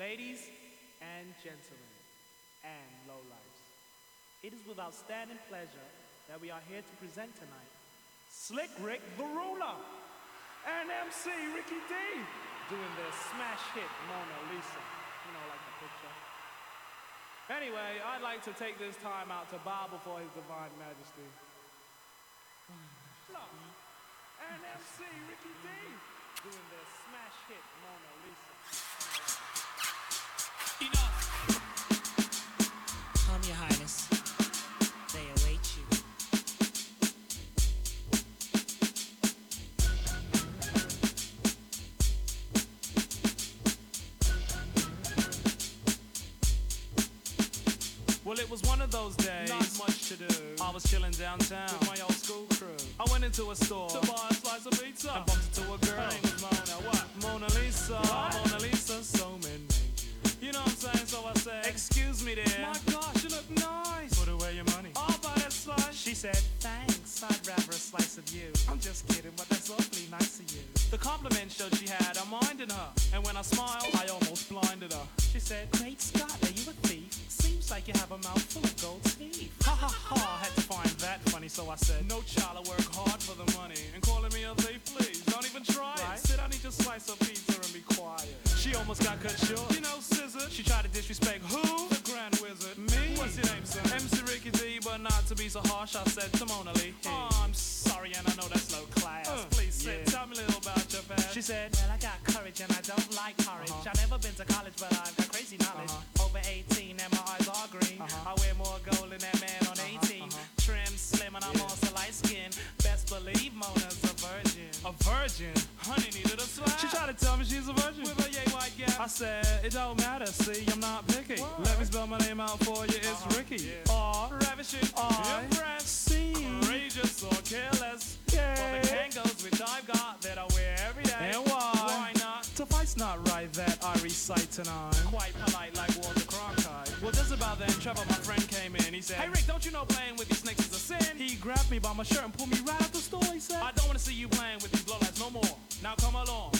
Ladies and gentlemen, and lowlifes, it is with outstanding pleasure that we are here to present tonight Slick Rick the Ruler and MC Ricky D doing their smash hit Mona Lisa. You know, like the picture. Anyway, I'd like to take this time out to bow before His Divine Majesty. Well, it was one of those days. Not much to do. I was chilling downtown with my old school crew. I went into a store to buy a slice of pizza and bumped into a girl. Her name was Mona. What? Mona Lisa. What? Mona Lisa. So many. You know what I'm saying? So I said, Excuse me, dear. My gosh, you look nice. Put away your money. I'll buy that slice. She said, Thanks. I'd rather a slice of you. I'm just kidding, but that's awfully nice of you. The compliment showed she had a mind in her, and when I smiled, I almost blinded her. She said, Great Scott, Like you have a mouth full of gold teeth. Ha ha ha, I had to find that funny, so I said, No child, I work hard for the money. And calling me a thief, please, don't even try it. Sit down, eat your slice of pizza and be quiet. She almost got cut short. You know, scissor. She tried to disrespect who? The Grand Wizard. Me? What's your name, son? MC Ricky D, but not to be so harsh, I said to Mona Lee. Oh, I'm sorry, and I know that's low class. Uh, please sit, tell me a little about your past. She said, Well, I got courage and I don't like courage. Uh-huh. I've never been to college, but I've to tell me she's a virgin. With a yay white gap. I said, it don't matter, see, I'm not picky. Let me spell my name out for you, it's uh-huh. Ricky. R, ravishing, R, C, courageous or careless. Yeah. For the Kangols which I've got that I wear every day. And why? Why not? Suffice not right that I recite tonight. Quite polite like Walter Cronkite. Well, just about then, Trevor, my friend, came in. He said, Hey Rick, don't you know playing with these snakes is a sin? He grabbed me by my shirt and pulled me right out the store. He said, I don't want to see you playing with these lowlights no more. Now come along,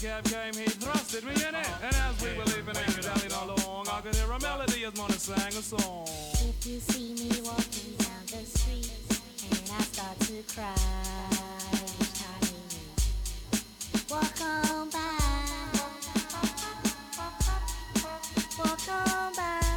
cab came, he thrusted me in it. And as we were leaving and dallying along, I could hear a melody as Mona sang a song. If you see me walking down the street and I start to cry, walk on by, walk on by.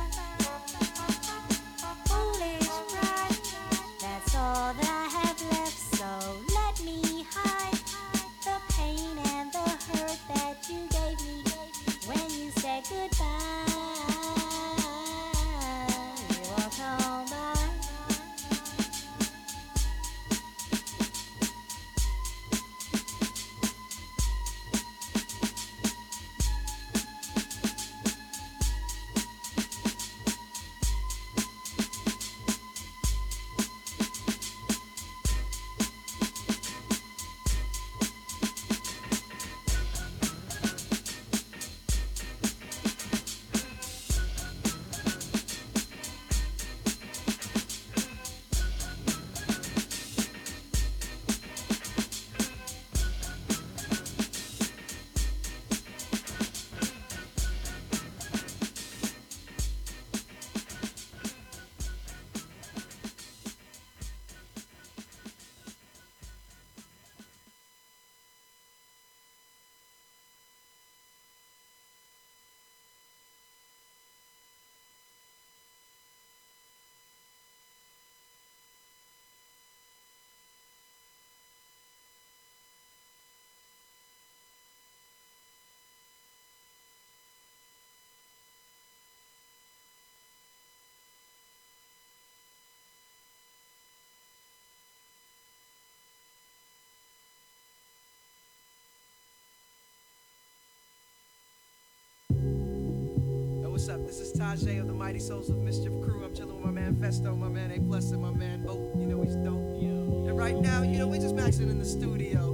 What's up? This is Tajai of the Mighty Souls of Mischief crew. I'm chilling with my man Phesto, my man A Plus, and my man Oak. You know he's dope. Yeah. And right now, you know, we're just maxing in the studio.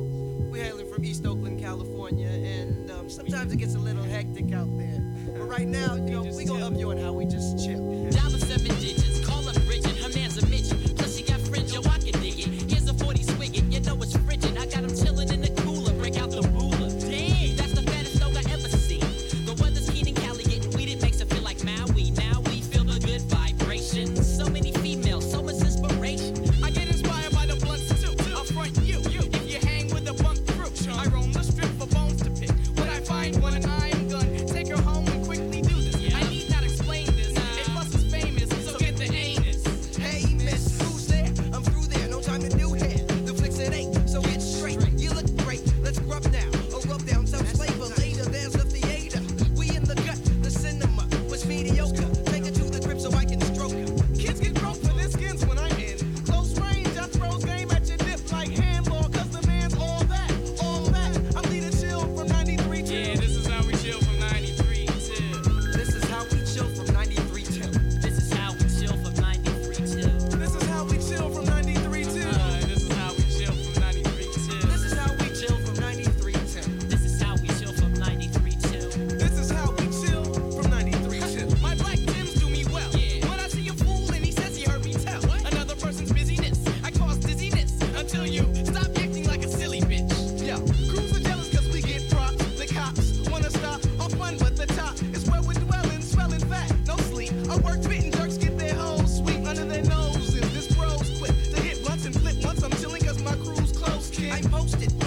We're hailing from East Oakland, California, and um, sometimes it gets a little hectic out there. But right now, you know, we gonna up you on how we just chill. Dollar seven digits, posted.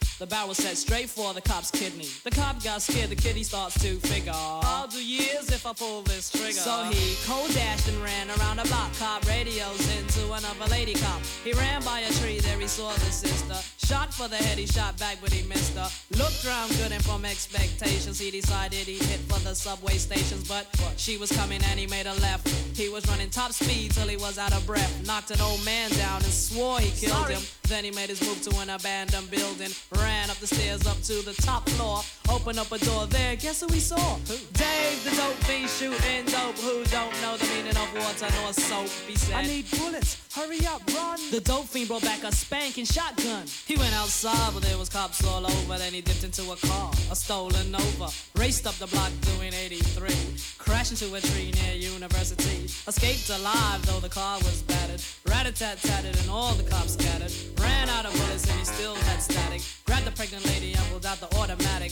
The barrel set straight for the cop's kidney. The cop got scared, the he starts to figure. I'll do years if I pull this trigger. So he cold dashed and ran around a block. Cop radios into another lady cop. He ran by a tree, there he saw the sister. Shot for the head, he shot back, but he missed her. Looked round good and from expectations, he decided he'd hit for the subway stations. But she was coming and he made a left. He was running top speed till he was out of breath. Knocked an old man down and swore he killed him. Then he made his move to an abandoned building. Ran up the stairs up to the top floor. Opened up a door there. Guess who we saw? Dave, the dope fiend shooting dope. Who don't know the meaning of water nor soap? He said. I need bullets. Hurry up, run. The dope fiend brought back a spanking shotgun. He went outside, but there was cops all over. Then he dipped into a car, a stolen Nova. Raced up the block doing 83. Crashed into a tree near University. Escaped alive, though the car was battered. Rat-a-tat-tatted and all the cops scattered. Ran out of bullets and he still had static. Grabbed the pregnant lady and pulled out the automatic.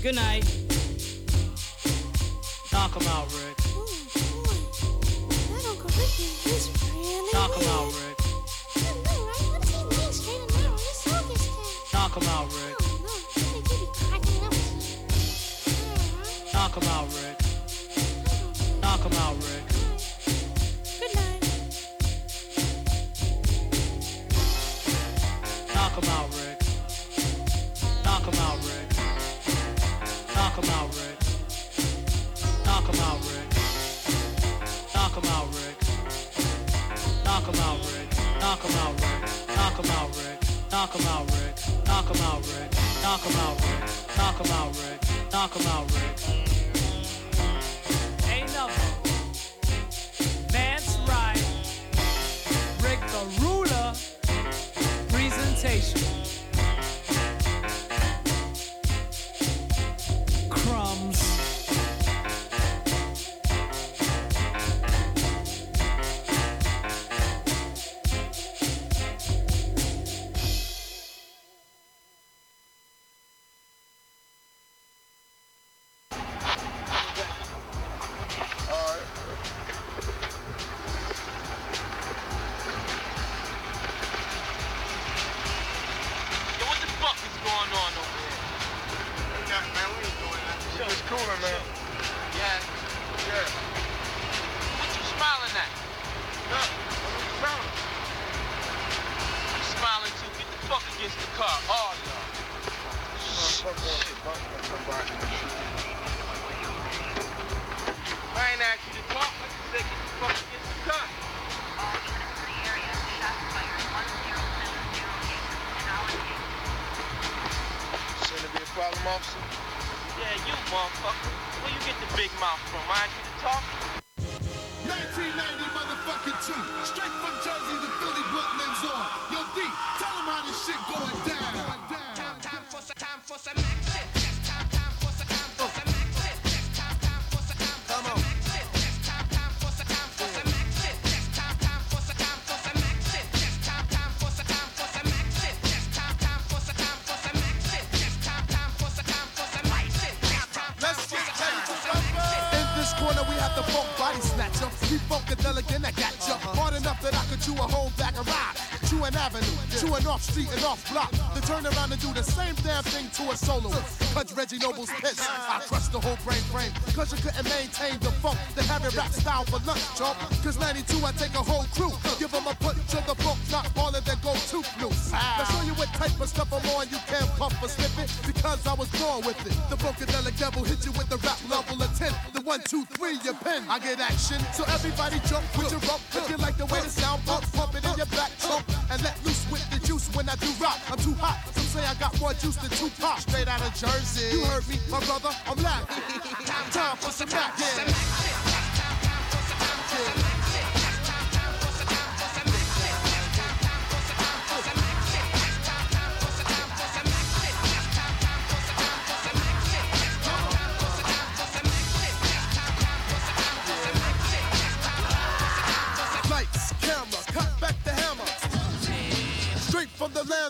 Good night. Knock 'em out, Rick. Ooh, boy. That Uncle Ricky, he's really Knock weird. out, Rick. I know, right? What's he mean, straight and narrow? He's so scared. Knock 'em out, Rick. Oh, don't. I think he be cracking up. Alright. Knock 'em out, Rick. Knock 'em out, Rick. Knock 'em out, Rick. Knock 'em out, Rick. Knock 'em out, Rick. Knock 'em out, Rick. Knock 'em out, Rick. Knock 'em out, Rick. Knock 'em out, Rick. Ain't nothing. That's right. Rick the Ruler. Presentation. Stuff I'm on. You can't puff or slip it because I was born with it. The funkadelic devil hit you with the rap level of 10. The one, two, three, your pen. I get action. So everybody jump with your rump. If you like the way the sound pump, pump it in your back trunk. And let loose with the juice when I do rock. I'm too hot. Some say I got more juice than two Tupac. Straight out of Jersey. You heard me, my brother. I'm laughing. Time for some action. Lights,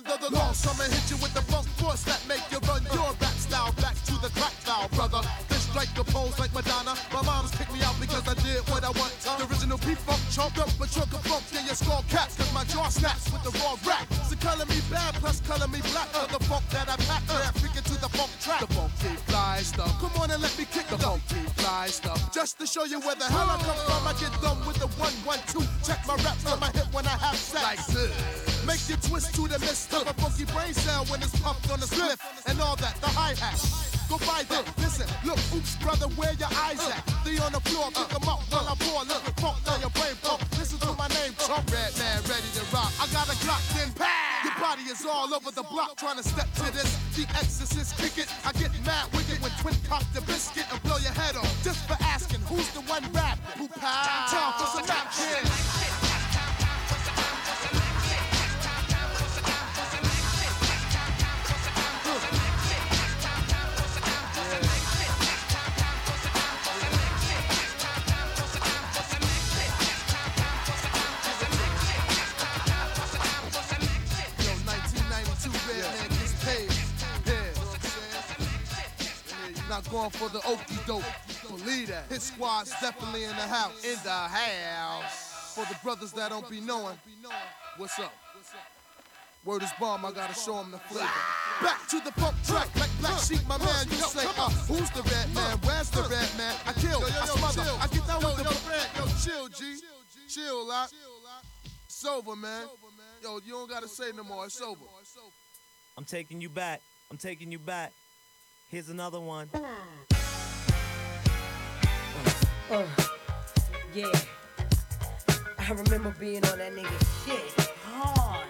of the lost. I'ma hit you with the funk force that make you run your rap style back to the crack style, brother. Then strike your pose like Madonna. My mom's picked me out because I did what I want. The original P-Funk chunk up, but of funk in your skull caps. Cause my jaw snaps with the raw rap. So color me bad, plus color me black. For the funk that I pack, yeah, to show you where the hell I come from, I get done with the one, one, two. Check my raps on my hip when I have sex. Like this. Make you twist to the mist of a funky brain cell when it's pumped on the spliff and all that, the hi-hat. Go by that, listen, look, oops, brother, where your eyes at? They on the floor, pick 'em up while I pour, look, funk down your brain pump. Listen to my name, Trump, Redman, ready to rock. I got a Glock, then pow! Your body is all over the block trying to step to this. The exorcist kick it. I get mad wicked when twin cock the biscuit and blow your head off. Just for asking, who's the one rap? Who pow? Time for some action. Yo, 1992 Red Man gets paid. Yeah. You know what I'm saying? Yeah, Not going for the okey doke. Believe that. His squad's definitely in the house. In the house. For the brothers that don't be knowing, what's up? Word is bomb, I gotta show them the flavor. Back to the funk track, like Black Sheep, my man. You say, uh, who's the Redman? Where's the Redman? I kill, I smother, I get down with the red. Yo, chill, G. Chill, lot. It's over, man. Yo, you don't gotta say no more. It's over. I'm taking you back. I'm taking you back. Here's another one. Uh, yeah. I remember being on that nigga shit hard.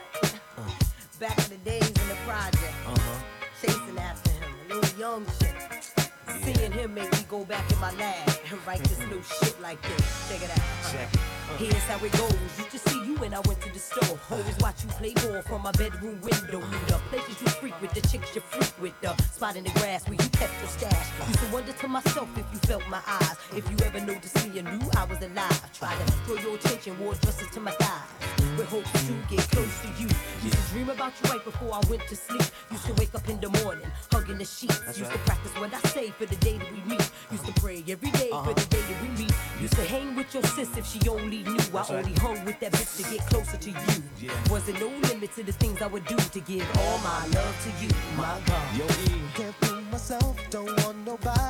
Back in the days in the project, Uh-huh. chasing after him, a little young shit. Seeing him make me go back in my lab and write this new shit like this. Check it out. Uh, Check it. Uh. Here's how it goes. Used to see you when I went to the store. Always watch you play ball from my bedroom window. The places you freak with, the chicks you freak with, the spot in the grass where you kept your stash. Used to wonder to myself if you felt my eyes. If you ever noticed me and knew I was alive. Try to draw your attention, wore dresses to my thighs. With hopes to get close to you. Used to dream about you right before I went to sleep. Used to wake up in the morning, hugging the sheets. That's Used right. to practice what I say for the day that we meet. Used to pray every day for uh-huh. the day that we meet. Used to hang with your sis if she only knew. I That's right. only hung with that bitch to get closer to you. Yeah. Wasn't no limit to the things I would do to give all my love to you, my God. Yo, E. Can't fool myself, don't want nobody else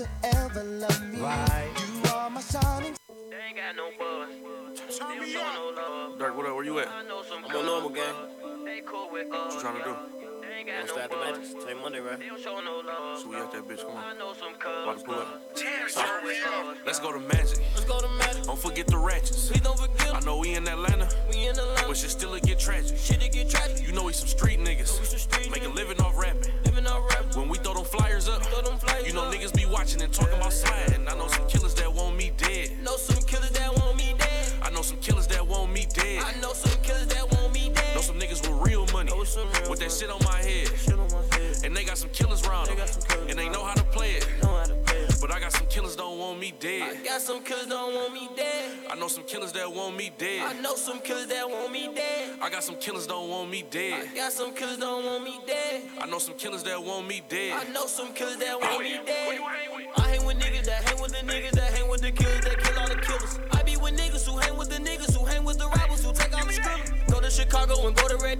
to ever love me. Right. You are my shining They ain't got no buzz. Turn me no love. Durk, what up? Where you at? I know some I'm on normal gang. They cool with us. What you trying to do? They ain't Wanna got start no the magic? Today Monday, right? They don't show no love. So we at that bitch, come I on. know some About to pull up. Show. Let's go to Magic. Let's go to magic. Don't forget the ratchets. Please don't forget. I know we in Atlanta, We in the line. but shit still get tragic. Shit, it get tragic. You know we some street niggas. some Make a living off rapping. Living our rap. When we throw them flyers up, Throw them flyers you know up. niggas be watching and talking about sliding. I know some killers that want me dead. Know some killers that want me dead. I know some killers that want me dead. I know some killers that want me dead. Know some niggas with real money, with that shit on my head. And they got some killers around them, and they know how to play it. But I got some killers don't want me dead. I got some killers don't want me dead. I know some killers that want me dead. I know some killers that want me dead. I got some killers don't want me dead. I got some killers don't want me dead. I know some killers that want me dead. I know some killers that want me dead. I hang with niggas that hang with the niggas that hang with the killers that kill all the killers. I be with niggas who hang with the niggas who hang with the robbers who take all the strippers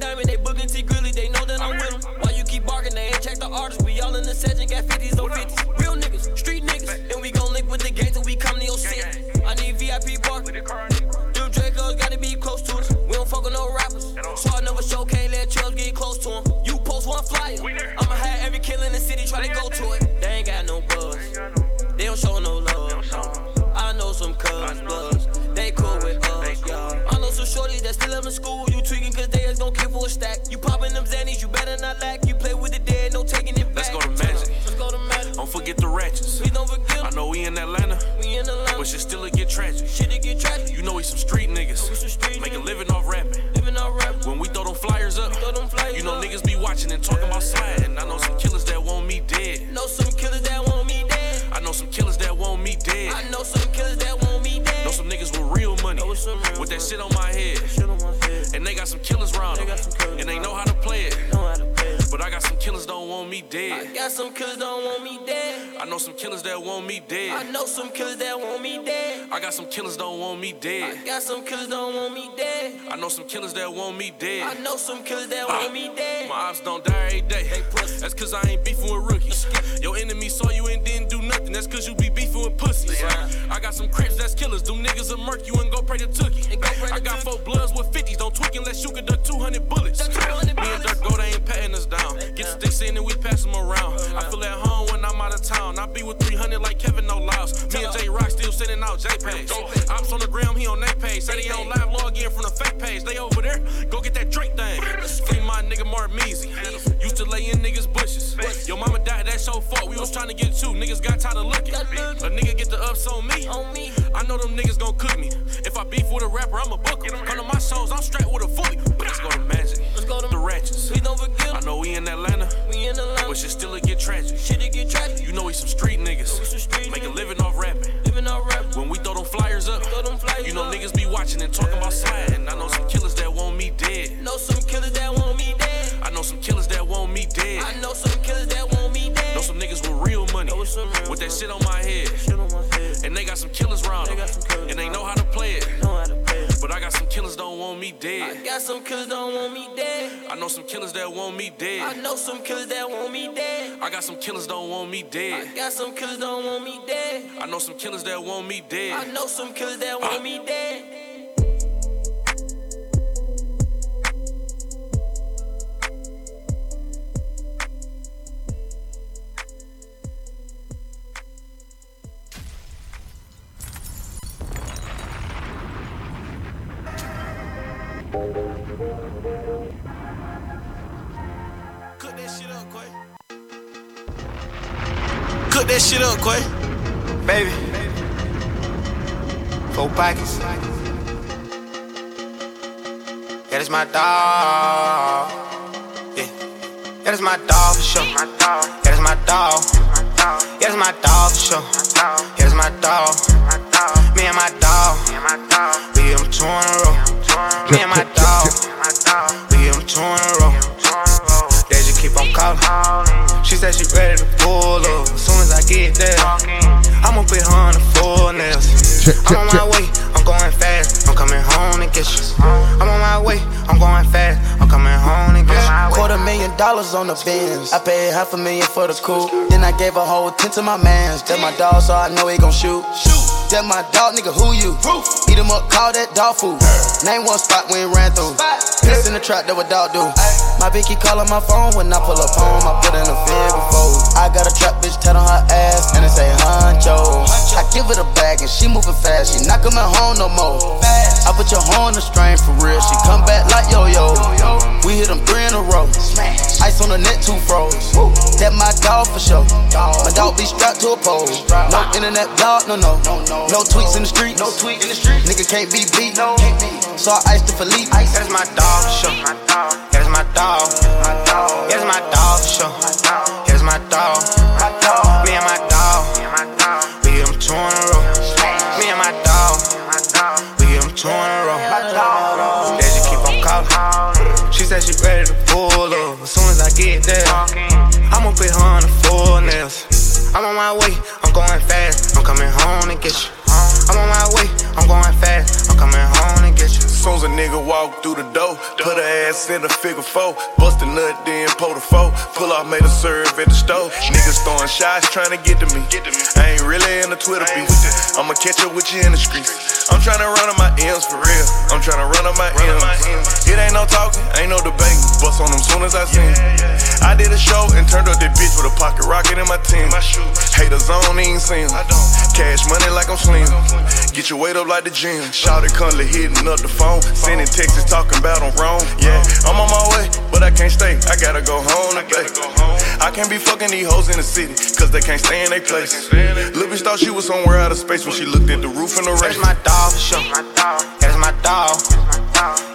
diamond, they booking T Grilly, they know that I'm with 'em. Why you keep barking, they ain't check the artists. We all in the section, got 50s on 50s. Real niggas, street niggas. And we gon' link with the gang till we come to your city. I need VIP bar. Them Dracos gotta be close to us. We don't fuck with no rappers. So I never show, can't let Chubbs get close to him. You post one flyer. I'ma have every kill in the city try to go to it. They ain't got no buzz. They don't show no love. I know some cuz buzz. They cool with us. I know some shorties that still up in school. You tweaking cause they is gon' kill for a stack. You popping them zannies, you better not lack. You play with the dead, no taking it back. Let's go to Magic. Let's go to Magic. Don't forget the ratchets. We don't forget. I know we in Atlanta, We in line. but shit still get tragic. Shit, get tragic. You know we some street niggas. Make a living off rapping. Living all rap. When we throw them flyers up, Throw them flyers you know up. niggas be watching and talking about sliding. I know some killers that want me dead. Know some killers that want me dead. I know some killers that want me dead. I know some killers shit on my head. Shit on my head. And they got some killers round them. Don't me I got some killers that want me dead. I know some killers that want me dead. I know some killers that want me dead. I got some killers don't want me dead. I got some killers that want me dead. I know some killers that want me dead. I know some killers that want me ah, dead. My ops don't die every day. That's cause I ain't beefing with rookies. Your enemy saw you and didn't do nothing. That's cause you be beefing with pussies. I got some crips that's killers. Them niggas will murk you and go pray to Tookie. And go pray to I got four bloods with 50s. Don't tweak unless you can duck 200 bullets. 200 Me and. Durk go, they ain't patting us down. Get sticks in and we pass around. I feel at home when I'm out of town. I be with 300 like Kevin No Louse. Me and J Rock still sending out JPEGs. Ops on the gram, he on their page. Say they on live log in from the fake page. They over there, go get that Drake thing. Free my nigga Mark Measy. Used to lay in niggas bushes. Your mama died, that's your fault. We was trying to get two. Niggas got tired of looking. A nigga get the ups on me. I know them niggas gon' cook me. If I beef with a rapper, I'ma book him. Come to my shows, I'm strapped with a fully. Let's go to Magic. Go to The ratchets. We don't forget. I know we in Atlanta, We in line. but shit still get tragic. Shit, get tragic. You know we some street niggas. some street Make a living off rapping. Living all rap. When we throw them flyers up, them flyers you know up. niggas be watching and talking about sliding. I know some killers that want me dead. Know some killers that want me dead. I know some killers that want me dead. I know some killers that want me dead. Know some niggas with real money. Know some real With that money. shit on my head. On my head. And they got some killers round They them. killers And they know how to play it. Know how to play it. But I got some killers don't want me dead. I got some killers don't want me dead. I know some killers that want me dead. I know some killers that want me dead. I got some killers don't want me dead. I got some killers don't want me dead. I know some killers that want me dead. I know some killers that want me dead. Cook that shit up, Quay. Cook that shit up, Quay. Baby. Four. Yeah, that's my dog. Yeah. Yeah, that's my dog for sure. Yeah, that's my dog. Yeah, that's my dog for sure. Yeah, that's my dog. Me and my dog. We get two in a row. Me and my dog. We get two in a row. They just keep on calling. She said she ready to pull up. As soon as I get there, I'ma put her on the full nails. I'm on my way, I'm going fast. I'm coming home to get you. I'm on my way, I'm going fast. I'm coming home to get you. Quarter million dollars on the bins. I paid half a million for the coupe. Then I gave a whole ten to my mans. That my dog, so I know he gon' shoot. That my dog, nigga, who you? Eat him up, call that dog food. Name one spot ain't ran through. Piss in the trap, that what dog do. My bitch keep calling my phone when I pull up home. I put in a fig before. I got a trap bitch tat on her ass and it say honcho. I give her the bag and she moving fast. She not coming home no more. I put your horn the strain for real. She come back like yo yo. We hit them three in a row. Ice on the net, two froze. That my dog for sure. My dog be strapped to a pole. No internet blog, no no. No tweets in the street. No tweet in the street. Nigga can't be beat. No. So I iced the Philippe. That's my dog for sure. That's my dog. That's my dog sure. That's my dog. Me and my dog. We get them two in a row. Me and my dog. We get them two in a row. They just keep on calling. She said she ready to pull up. As soon as I get there, I'ma put her on the full nails. I'm on my way, I'm going fast. I'm coming home to get you. I'm on my way, I'm going fast. I'm coming home to get you. Soon as a nigga walk through the door. Put her ass in a figure four. Bust a nut, then pull the four. Pull off, made a serve at the stove. Niggas throwing shots trying to get to me. I ain't really in the Twitter beef. I'ma catch up with you in the streets. I'm trying to run on my M's for real. I'm trying to run on my M's. It ain't no talking, ain't no debating. Bust on them soon as I see. I did a show and turned up that bitch with a pocket rocket in my team. Haters on, ain't seen 'em. Cash money like I'm slim. Get your weight up like the gym. Shout it, constantly hitting up the phone. Sending texts talking about I'm wrong. Yeah, I'm on my way, but I can't stay. I gotta go home today. I can't be fucking these hoes in the city, cause they can't stay in their place. Lil' bitch thought she was somewhere out of space when she looked at the roof and the rain. That's my dog for sure. That's my dog.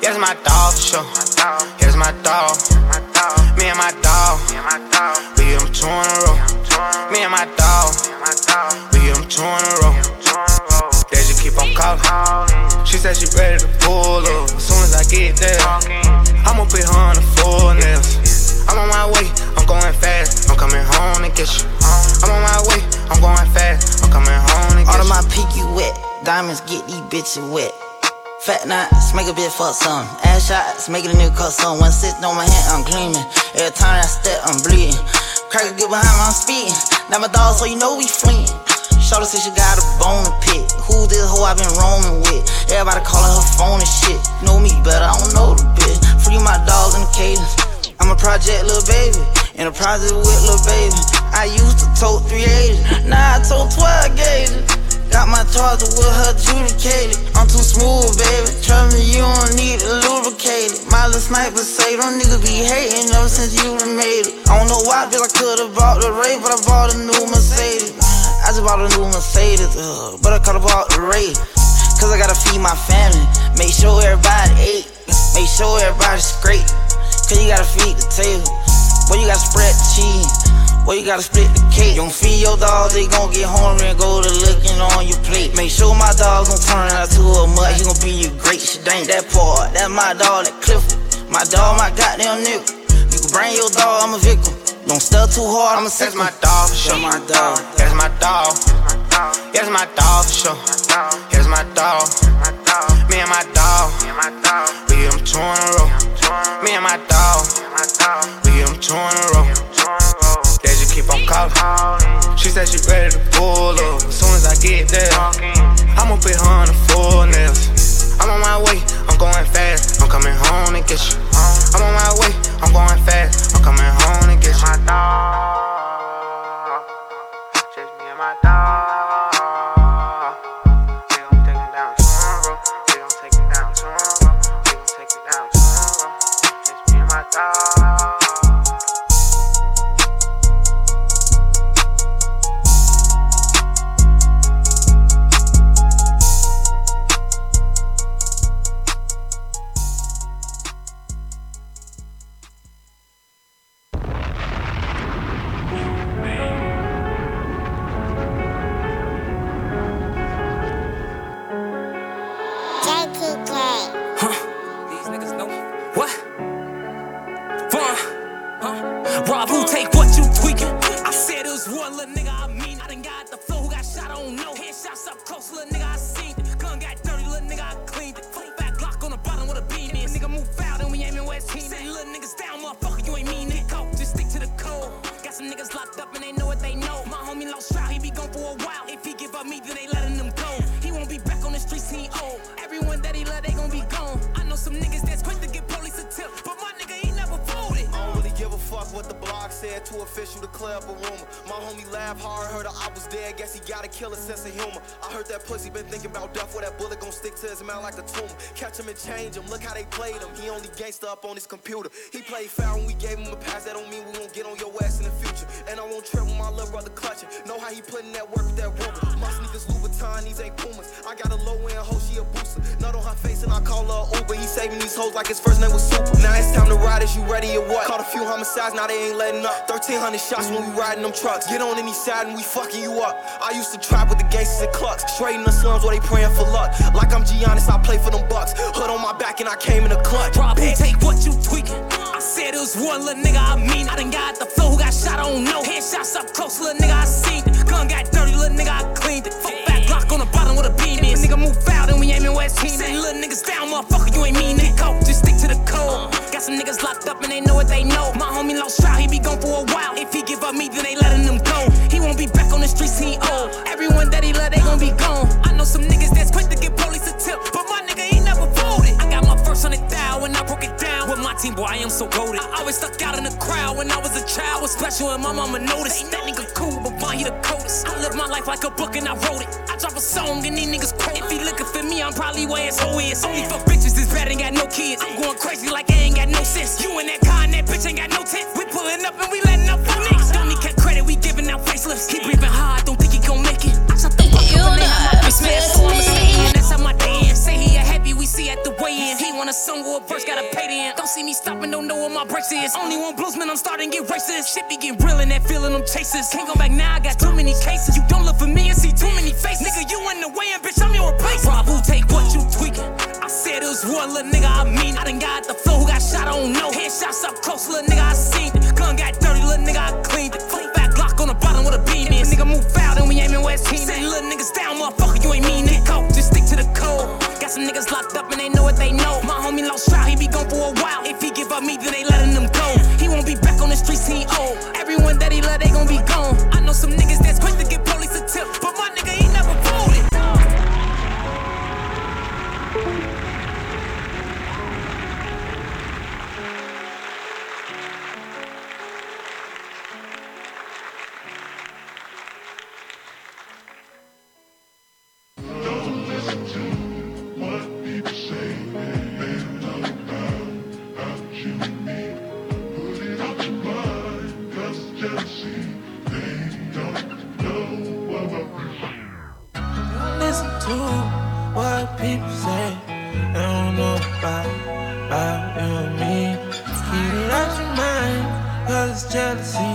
That's my dog for sure. That's my dog. Me and my dog. We get them two in a row. Me and my dog. We get them two in a row. They just keep on calling. She said she ready to pull up. As soon as I get there, I'ma put her on the full nails. I'm on my way, I'm going fast. I'm coming home to get you. I'm on my way, I'm going fast. I'm coming home to get you. All of my pinky wet, diamonds get these bitches wet. Fat knots, make a bitch fuck some. Ass shots, making a nigga cut some. One sitting on my hand, I'm gleaming. Every time I step, I'm bleeding. Cracker get behind me, I'm speeding. Now my dog, so you know we fleeing. Shorty said she got a bone to pick. Who this hoe I been roaming with? Everybody calling her phone and shit. Know me better, I don't know the bitch. Free my dogs in the cadence. I'm a project little baby. In a project with little baby. I used to tote 380. Now I tote 12 gauges. Got my charger with her adjudicated. I'm too smooth, baby. Trust me, you don't need to lubricate it. My little sniper say, them niggas be hating ever since you done made it. I don't know why, feel I could've bought the Ray, but I bought a new Mercedes. I just bought a new Mercedes, uh, but I could've bought the Ray. Cause I gotta feed my family. Make sure everybody ate. Make sure everybody's straight. Cause you gotta feed the table. Boy, you gotta spread the cheese. Boy, you gotta split the cake. You don't feed your dogs, they gon' get hungry and go to looking on your plate. Make sure my dogs gon' turn out to a mud. He gon' be you great. Shit ain't that part. That's my dog, that Clifford. My dog, my goddamn nigga. You can bring your dog, I'm a victim. Don't stuff too hard, I'm a sick That's my dog for sure. my dog. That's my dog. That's my dog for sure. That's my dog. Me and my dog. We get them two in a row. Me and my dog. We get them two in a row. They just keep on calling. She said she ready to pull up. As soon as I get there, I'ma put her on the full nails. I'm on my way, I'm going fast. I'm coming home to get you. I'm on my way, I'm going fast. I'm coming home get. My dog. On his computer. Brother clutching. Know how he putting that work with that rumor. My sneakers Louboutin, these ain't Pumas. I got a low end hoe, she a booster. Nut on her face and I call her Uber. He saving these hoes like his first name was Super. Now it's time to ride, is you ready or what? Caught a few homicides, now they ain't letting up. 1300 shots when we riding them trucks. Get on any side and we fucking you up. I used to trap with the gangsters and clucks. Straight in the slums where they praying for luck. Like I'm Giannis, I play for them bucks. Hood on my back and I came in a clutch. Who take what you tweaking? I said it was one little nigga I mean. I done got the flow who got shot, I don't know. Headshots up close, little nigga, I seen it. Gun got dirty, little nigga, I cleaned it. Fuck back block on the bottom with a beam is. Nigga move foul, then we aiming where it's team. Send little niggas down, motherfucker, you ain't mean it. Go, just stick to the code. Got some niggas locked up and they know what they know. My homie lost trial, he be gone for a while. If he give up me, then they letting him go. He won't be back on the streets, he old. Everyone that he love, they gon' be gone. I know some niggas that team, boy, I am so goaded. I always stuck out in the crowd when I was a child. Was special and my mama noticed. Ain't that nigga cool, but Von, he the coldest. I live my life like a book and I wrote it. I drop a song and these niggas quote. If he looking for me, I'm probably where his hoe is. Only for bitches, this bad ain't got no kids. I'm going crazy like I ain't got no sense. You in that car and that bitch ain't got no tent. We pulling up and we letting up for niggas. Don't need cat credit, we giving out facelifts. Keep song or a verse, gotta pay the end. Don't see me stopping, don't know what my breaks is. Only one bluesman, I'm starting to get racist. Shit be getting real in that feeling, them chasers. Can't go back now, I got too many cases. You don't look for me and see too many faces. Nigga, you in the way, and bitch, I'm your replacement. Rob, who take what you tweaking? I said it was one little nigga, I mean. I done got the flow, who got shot, I don't know. Headshots up close, little nigga, I seen it. Gun got dirty, little nigga, I cleaned it. Full back Glock on the bottom with a beam in. Nigga move foul, then we aiming West Team. Say little niggas down, motherfucker, you ain't mean it. Go, just stick to the code. Got some niggas locked up and they know what they know. My homie lost trial, he be gone for a while. If he give up me, then they letting him go. He won't be back on the streets, he old. Everyone that he love, they gon' be gone. I know some niggas that's quick to cause it's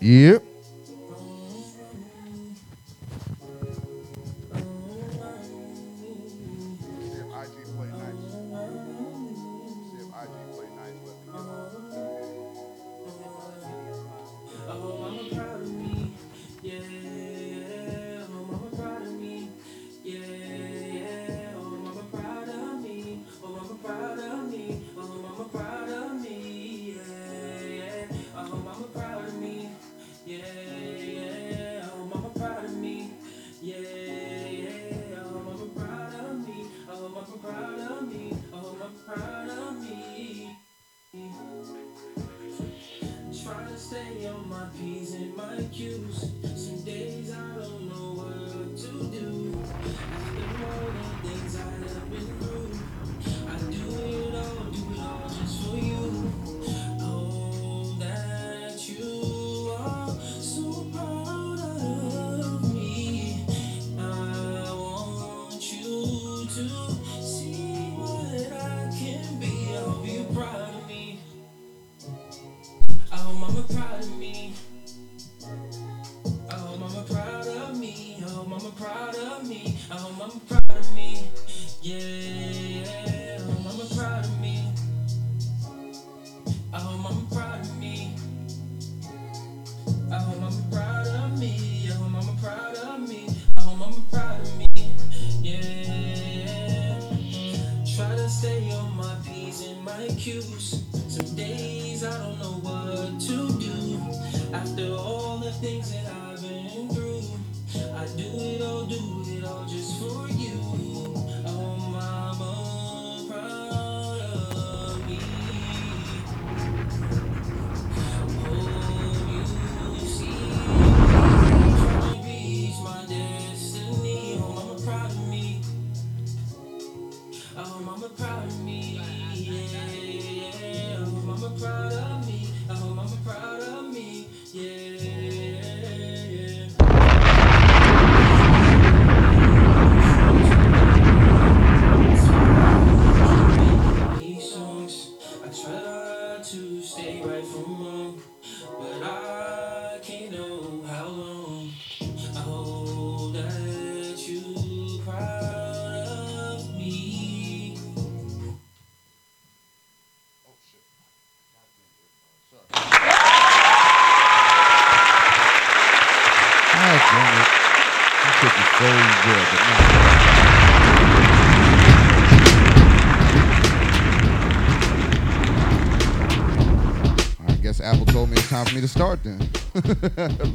Yep. Oh, mama proud of me. Yeah. Oh, mama proud of me. Oh, mama proud of me. Yeah.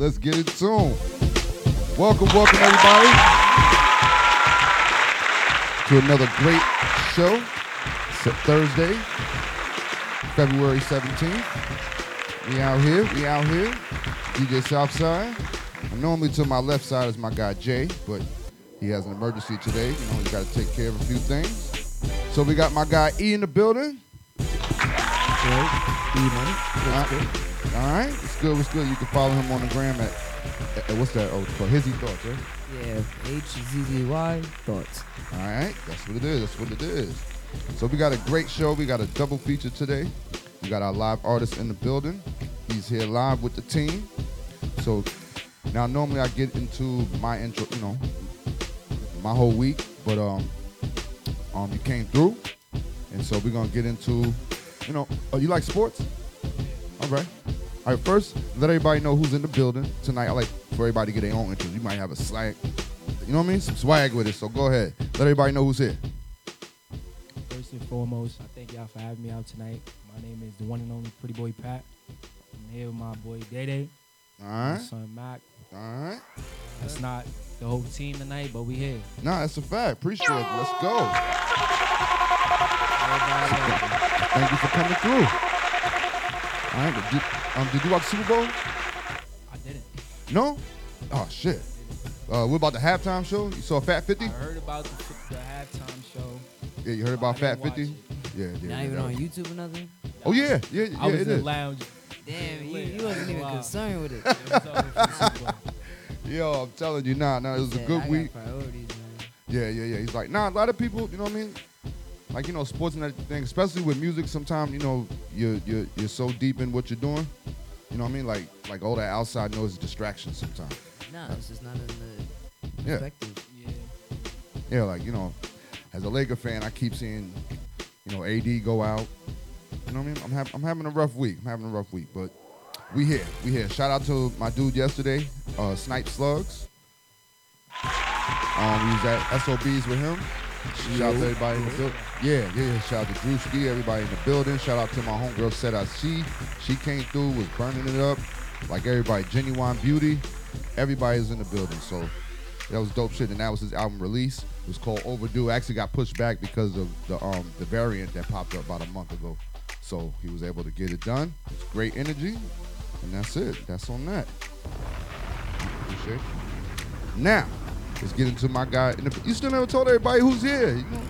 Let's get it soon. Welcome, welcome everybody to another great show. It's Thursday, February 17th. We out here, we out here. DJ Southside. And normally to my left side is my guy Jay, but he has an emergency today. You know, he's got to take care of a few things. So we got my guy E in the building. Right. E money. Uh, All right, it's good. It's good. You can follow him on the gram at, at- what's that? Oh, it's called Hizzy Thoughts, right? Yeah, H Z Z Y thoughts. All right, that's what it is. That's what it is. So we got a great show. We got a double feature today. We got our live artist in the building. He's here live with the team. So now normally I get into my intro, you know, my whole week, but um, um, you came through, and so we're gonna get into, you know, oh, you like sports? All right. All right. First, let everybody know who's in the building tonight. I like for everybody to get their own intro. You might have a swag, you know what I mean? Some swag with it. So go ahead. Let everybody know who's here. First and foremost, I thank y'all for having me out tonight. My name is the one and only Pretty Boy Pat. I'm here with my boy Day Day. All My son Mac. All right. That's not the whole team tonight, but we here. Nah, that's a fact. Appreciate it. Let's go. Thank you for coming through. All right. Did, um, did you watch the Super Bowl? I didn't. No? Oh shit. Uh, what about the halftime show? You saw Fat 50? I heard about the, the halftime show. Yeah, you heard about Fat 50? Yeah, yeah. Not yeah, even on YouTube or nothing? Oh yeah, yeah, yeah. I was it in the lounge. Damn, you, you wasn't even Wow. concerned with it. It was over for the Super Bowl. Yo, I'm telling you, nah, nah, it was a Said, good I got week. priorities, man. Yeah, yeah, yeah. He's like, nah, a lot of people, you know what I mean? Like, you know, sports and everything, especially with music, sometimes, you know, you're, you're, you're so deep in what you're doing. You know what I mean? Like like all that outside noise is distraction sometimes. Nah, it's just not in the Yeah. perspective. Yeah, like you know, as a Laker fan, I keep seeing, you know, AD go out. You know what I mean? I'm, hav- I'm having a rough week. I'm having a rough week, but we here. We here. Shout out to my dude yesterday, uh, Snipe Slugs. Um, we was at SOBs with him. Shout out to everybody in the building. Yeah, yeah, yeah. Shout out to Drewski, everybody in the building. Shout out to my homegirl, Said I See. She came through, was burning it up. Like everybody, Genuine Beauty. Everybody's in the building. So that was dope shit. And that was his album release. It was called Overdue. Actually got pushed back because of the um the variant that popped up about a month ago. So he was able to get it done. It's great energy. And that's it. That's on that. Appreciate it. Now, let's get into my guy. In the, you still never told everybody who's here. You know?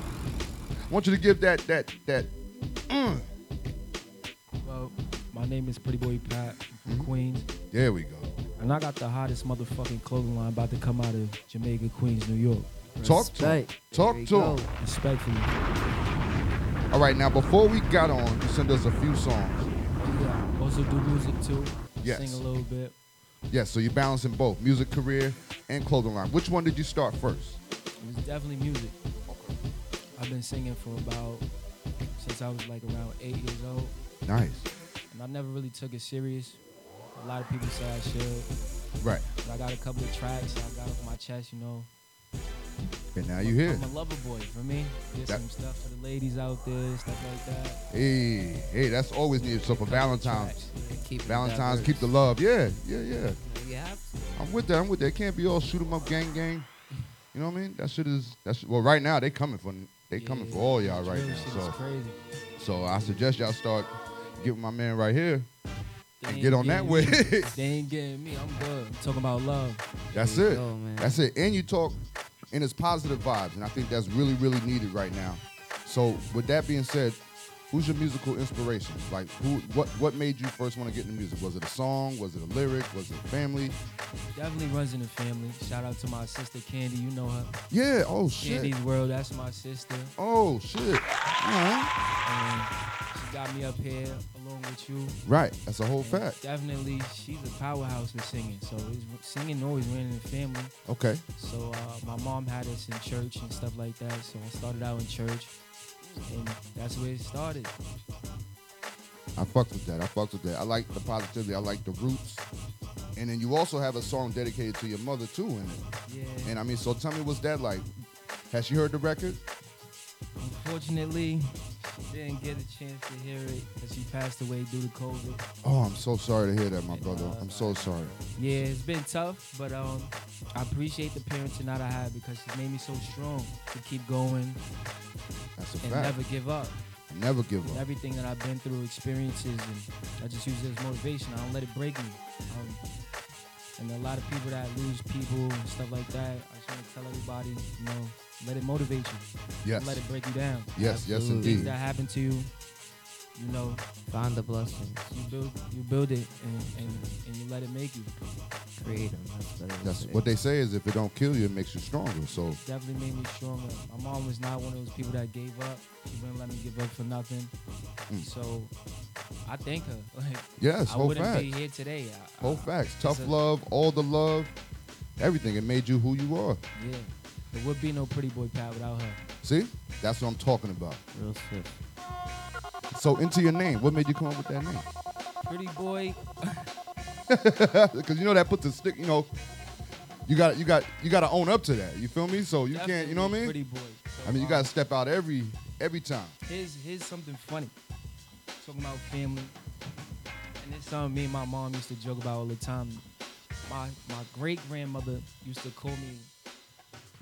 I want you to give that that that. Mm. Well, my name is Pretty Boy Pat from Queens. There we go. And I got the hottest motherfucking clothing line about to come out of Jamaica, Queens, New York. Talk to him. Talk to him. Respectfully. All right, now before we got on, you sent us a few songs. Yeah. Also do music too. Yes. Sing a little bit. Yeah, so you're balancing both music career and clothing line. Which one did you start first? It was definitely music. I've been singing for about since I was like around eight years old. Nice. And I never really took it serious. A lot of people say I should. Right. But I got a couple of tracks I got off my chest, you know. And now you here. I'm a lover boy for me. Get That- some stuff for the ladies out there, stuff like that. Hey, hey, that's always needed. So for Valentine's, Keep Valentine's, keep the love. Yeah, yeah, yeah. Have. I'm with that. I'm with that. It can't be all shoot 'em up, gang, gang. You know what I mean? That shit is. That's well. Right now, they coming for. They coming for all y'all right now. So, crazy. so I suggest y'all start getting my man right here They and get on that way. they ain't getting me. I'm good. I'm talking about love. That's There it. go. That's it. And you talk in its positive vibes, and I think that's really, really needed right now. So, with that being said, who's your musical inspiration? Like, who, what, what made you first want to get into music? Was it a song? Was it a lyric? Was it family? Definitely runs in the family. Shout out to my sister Candy. You know her. Yeah. Oh shit. Candy's World. That's my sister. Oh shit. And she got me up here along with you. Right. That's a whole And fact. Definitely, she's a powerhouse with singing. So it's, singing always ran in the family. Okay. So uh, my mom had us in church and stuff like that. So I started out in church, and that's where it started. I fucked with that. I fucked with that. I like the positivity. I like the roots. And then you also have a song dedicated to your mother too in it. Yeah. And I mean, so tell me, what's that like? Has she heard the record? Unfortunately, she didn't get a chance to hear it because she passed away due to COVID. Oh, I'm so sorry to hear that, my brother. I'm so sorry. Yeah, it's been tough, but um, I appreciate the parenting that I had because it made me so strong to keep going That's a and fact. never give up. Never give up. everything that I've been through, experiences, and I just use it as motivation. I don't let it break me. Um, and a lot of people that lose people and stuff like that, I just want to tell everybody, you know, let it motivate you. Yes. Don't let it break you down. Yes, yes, Things indeed. that happen to you, you know, Find the blessings. you build, you build it, and, and, and you let it make you. Create them. That's That's what they say is if it don't kill you, it makes you stronger. So Definitely made me stronger. My mom was not one of those people that gave up. She wouldn't let me give up for nothing. Mm. So I thank her. Like, Yes, I whole wouldn't be facts. here today. I, whole facts, tough a- love, all the love, everything. It made you who you are. Yeah. There would be no pretty boy Pat without her. See, that's what I'm talking about. Real shit. So into your name, what made you come up with that name? Pretty boy. Because you know that puts a stick. You know, you got you got you got to own up to that. You feel me? So you can't. You know what I mean? Pretty boy. I mean, you um, got to step out every every time. Here's here's something funny. Talking about family. And it's something me and my mom used to joke about all the time. My my great grandmother used to call me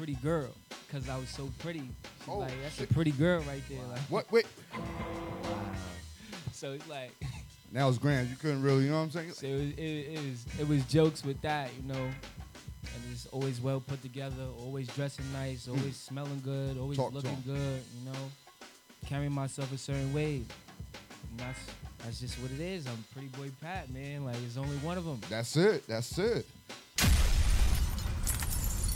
pretty girl because I was so pretty. She's Oh, like, that's shit. a pretty girl right there. Like, What? Wait. so it's like Now it's grand. You couldn't really. You know what I'm saying? so it was, it, it was it was jokes with that, you know. And it's always well put together, always dressing nice, hmm. always smelling good, always Talk looking good, you know. Carrying myself a certain way. And that's that's just what it is. I'm pretty boy Pat, man. Like there's only one of them. That's it. That's it.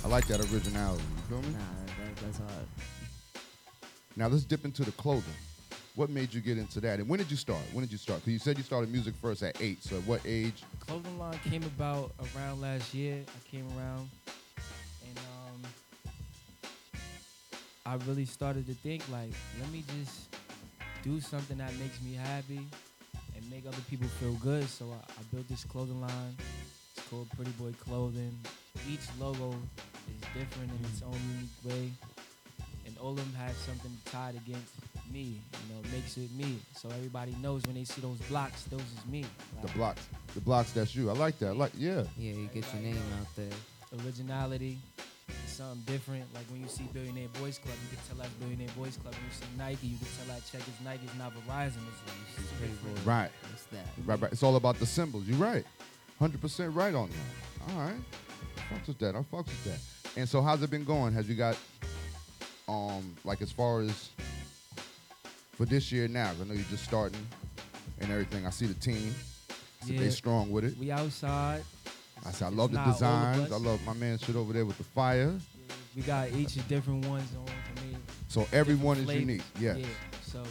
I like that originality. You feel me? Nah, that, that's hard. Now let's dip into the clothing. what made you get into that? And when did you start? When did you start? Because you said you started music first at eight. So at what age? Clothing line came about around last year. I came around, and um, I really started to think like, let me just do something that makes me happy and make other people feel good. So I, I built this clothing line. It's called Pretty Boy Clothing. Each logo is different in its hmm. own unique way, and all of them have something tied against me. You know, makes it me. So everybody knows when they see those blocks, those is me. The blocks. The blocks. That's you. I like that. I like. Yeah. Yeah, you get your name out there. originality. It's something different. Like when you see Billionaire Boys Club, you can tell that's Billionaire Boys Club. When you see Nike, you can tell that check is Nike, it's not Verizon. It's, it's different. Right. What's that? Right, right. It's all about the symbols. You're right. 100% right on that. All right. I fucks with that. I fucks with that. And so how's it been going? Has you got, um, like as far as for this year now? 'cause I know you're just starting and everything. I see the team. So Yeah. they strong with it. We outside. I said I love the not all of designs. I love my man shit over there with the fire. We got each of different ones on for me. So everyone is unique. Yes. Yeah. So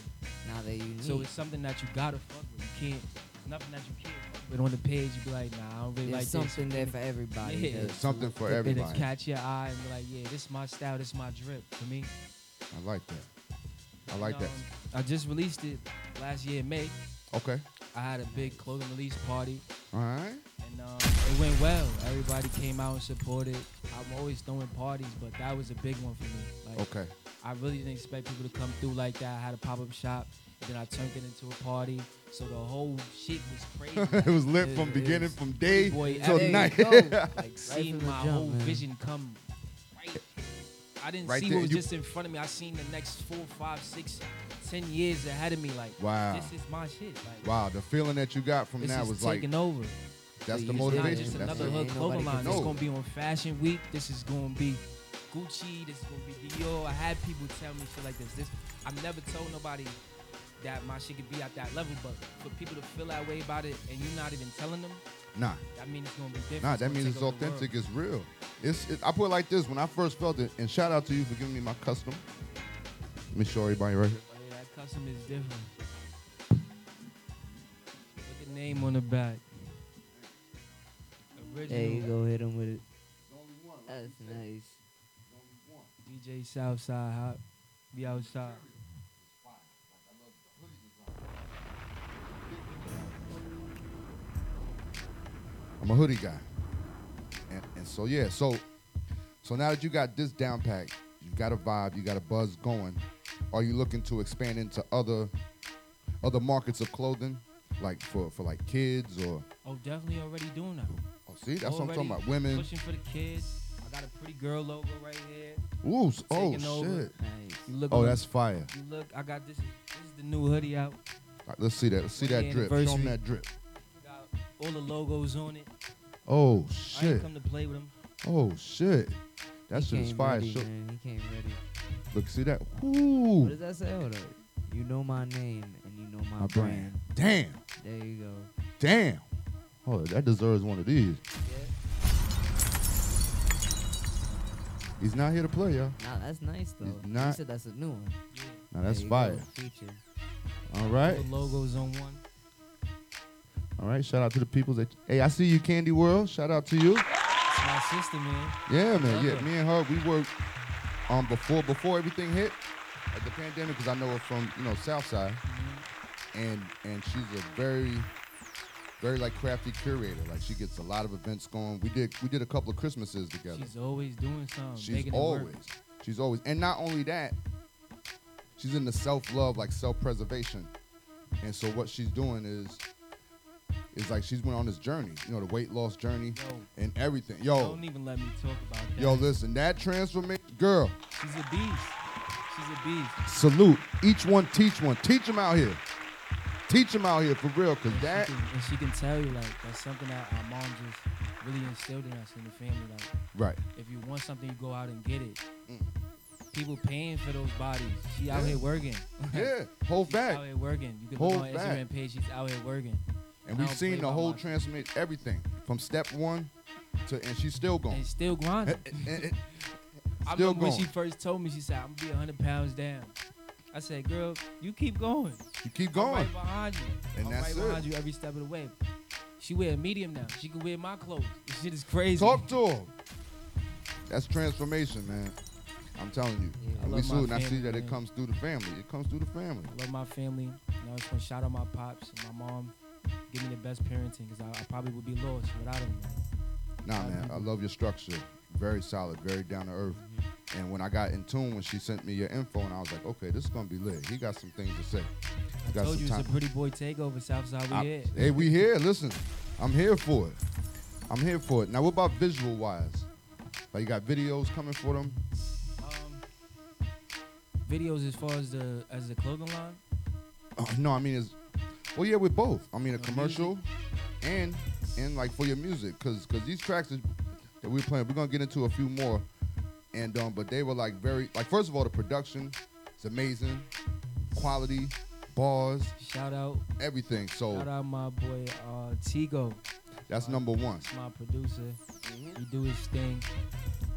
now they unique. So it's something that you gotta fuck with. You can't. There's nothing that you can't fuck with on the page. You be like, nah, I don't really There's like something this. there for everybody. Yeah. There's something for It'll everybody. catch your eye and be like, yeah, this is my style. This is my drip. For me. I like that. I like And, that. um, I just released it last year in May. Okay. I had a big clothing release party. All right. And um, it went well. Everybody came out and supported. I'm always throwing parties, but that was a big one for me. Like, Okay. I really didn't expect people to come through like that. I had a pop up shop, and then I turned it into a party. So the whole shit was crazy. It was lit It- from it beginning, from day boy till epic. night. like seeing from my jump, whole man. vision come right. I didn't Right see there, what was you- just in front of me. I seen the next four, five, six, ten years ahead of me. Like, Wow. this is my shit. Like, Wow, the feeling that you got from this that is was like taking over. That's So the you motivation. It's That's another it. hood Ain't clothing line. can This gonna be on Fashion Week. This is gonna be Gucci. This is gonna be Dior. I had people tell me shit like this. This I've never told nobody that my shit could be at that level, but for people to feel that way about it and you're not even telling them, Nah. that means it's gonna be different. Nah, that means it's over the world. authentic. It's real. It's. It, I put it like this: when I first felt it, and shout out to you for giving me my custom. Let me show everybody right here. But yeah, that custom is different. Put the name on the back. Original. There you go, hit him with it. That's nice. DJ Southside Hop. Be outside. I'm a hoodie guy, and, and so yeah, so so now that you got this down pack, you got a vibe, you got a buzz going. Are you looking to expand into other other markets of clothing, like for for like kids or? Oh, definitely already doing that. Oh, see, that's what I'm talking about. Women. Pushing for the kids. I got a pretty girl logo right here. Ooh, oh over. shit. You look Oh, that's fire. You look, I got this. This is the new hoodie out. Right, let's see that. Let's see that drip. Show them that drip. Got all the logos on it. Oh I ain't shit. come to play with them. Oh shit. That He shit is fire. ready, Show- man. He came ready. Look, see that? Ooh. What does that say? Hold up. You know my name and you know my, My brand. brand. Damn. There you go. Damn. Oh, that deserves one of these. Yeah. He's not here to play, y'all. Nah, that's nice though. He's You not- said that's a new one. Now that's fire. go, Feature. All right. All the logos on one. All right. Shout out to the people that. Hey, I see you, Candy World. Shout out to you. It's my sister, man. Yeah, man. Yeah, me and her, we worked um before before everything hit, like the pandemic, because I know her from you know Southside, Mm-hmm. and and she's a very very like crafty curator. Like she gets a lot of events going. We did we did a couple of Christmases together. She's always doing something. She's making it work. always, she's always, and not only that, she's in the self love, like self preservation, and so what she's doing is, is like she's went on this journey, you know, the weight loss journey Yo. and everything. Yo, Don't even let me talk about that. yo, listen, that transformation, girl, She's a beast. She's a beast. salute. Each one teach one. Teach them out here. Teach them out here for real, cause And she that can- and she can tell you like that's something that our mom just really instilled in us in the family. Like, right. if you want something, you go out and get it. Mm. People paying for those bodies. She out Yeah. here working. Yeah, hold She's back. Out here working. You can Hold look on her back. Instagram page. She's out here working. And we've seen the whole transformation, everything from step one to, and she's still going. And still grinding. Eh, eh, eh, and- and- I still remember when she first told me, she said, "I'm gonna be 100 pounds down." I said, girl, you keep going. You keep going. I'm going. right behind you. And I'm that's right it. behind you every step of the way. She wear a medium now. She can wear my clothes. This shit is crazy. Talk to him. That's transformation, man. I'm telling you. I and we love and I see that it man. comes through the family. It comes through the family. I love my family. You know, I just want to shout out my pops and my mom. Give me the best parenting because I, I probably would be lost without them. Nah, man, I love your structure. Very solid, very down to earth. Mm-hmm. And when I got in tune, when she sent me your info, and I was like, okay, this is gonna be lit. He got some things to say. He I got told some you it's a pretty boy takeover. Southside, we I- here. Hey, we here. Listen, I'm here for it. I'm here for it. Now, what about visual wise? Like, you got videos coming for them? Videos as far as the as the clothing line. Oh, no, I mean, it's well, yeah, with both. I mean, a Uh, commercial and and like for your music, cause cause these tracks that, that we're playing, we're gonna get into a few more, and um, but they were like very like first of all, the production is amazing, quality, bars, Shout out. everything. So Shout out my boy uh, Tigo. that's number one. My producer. He do his thing,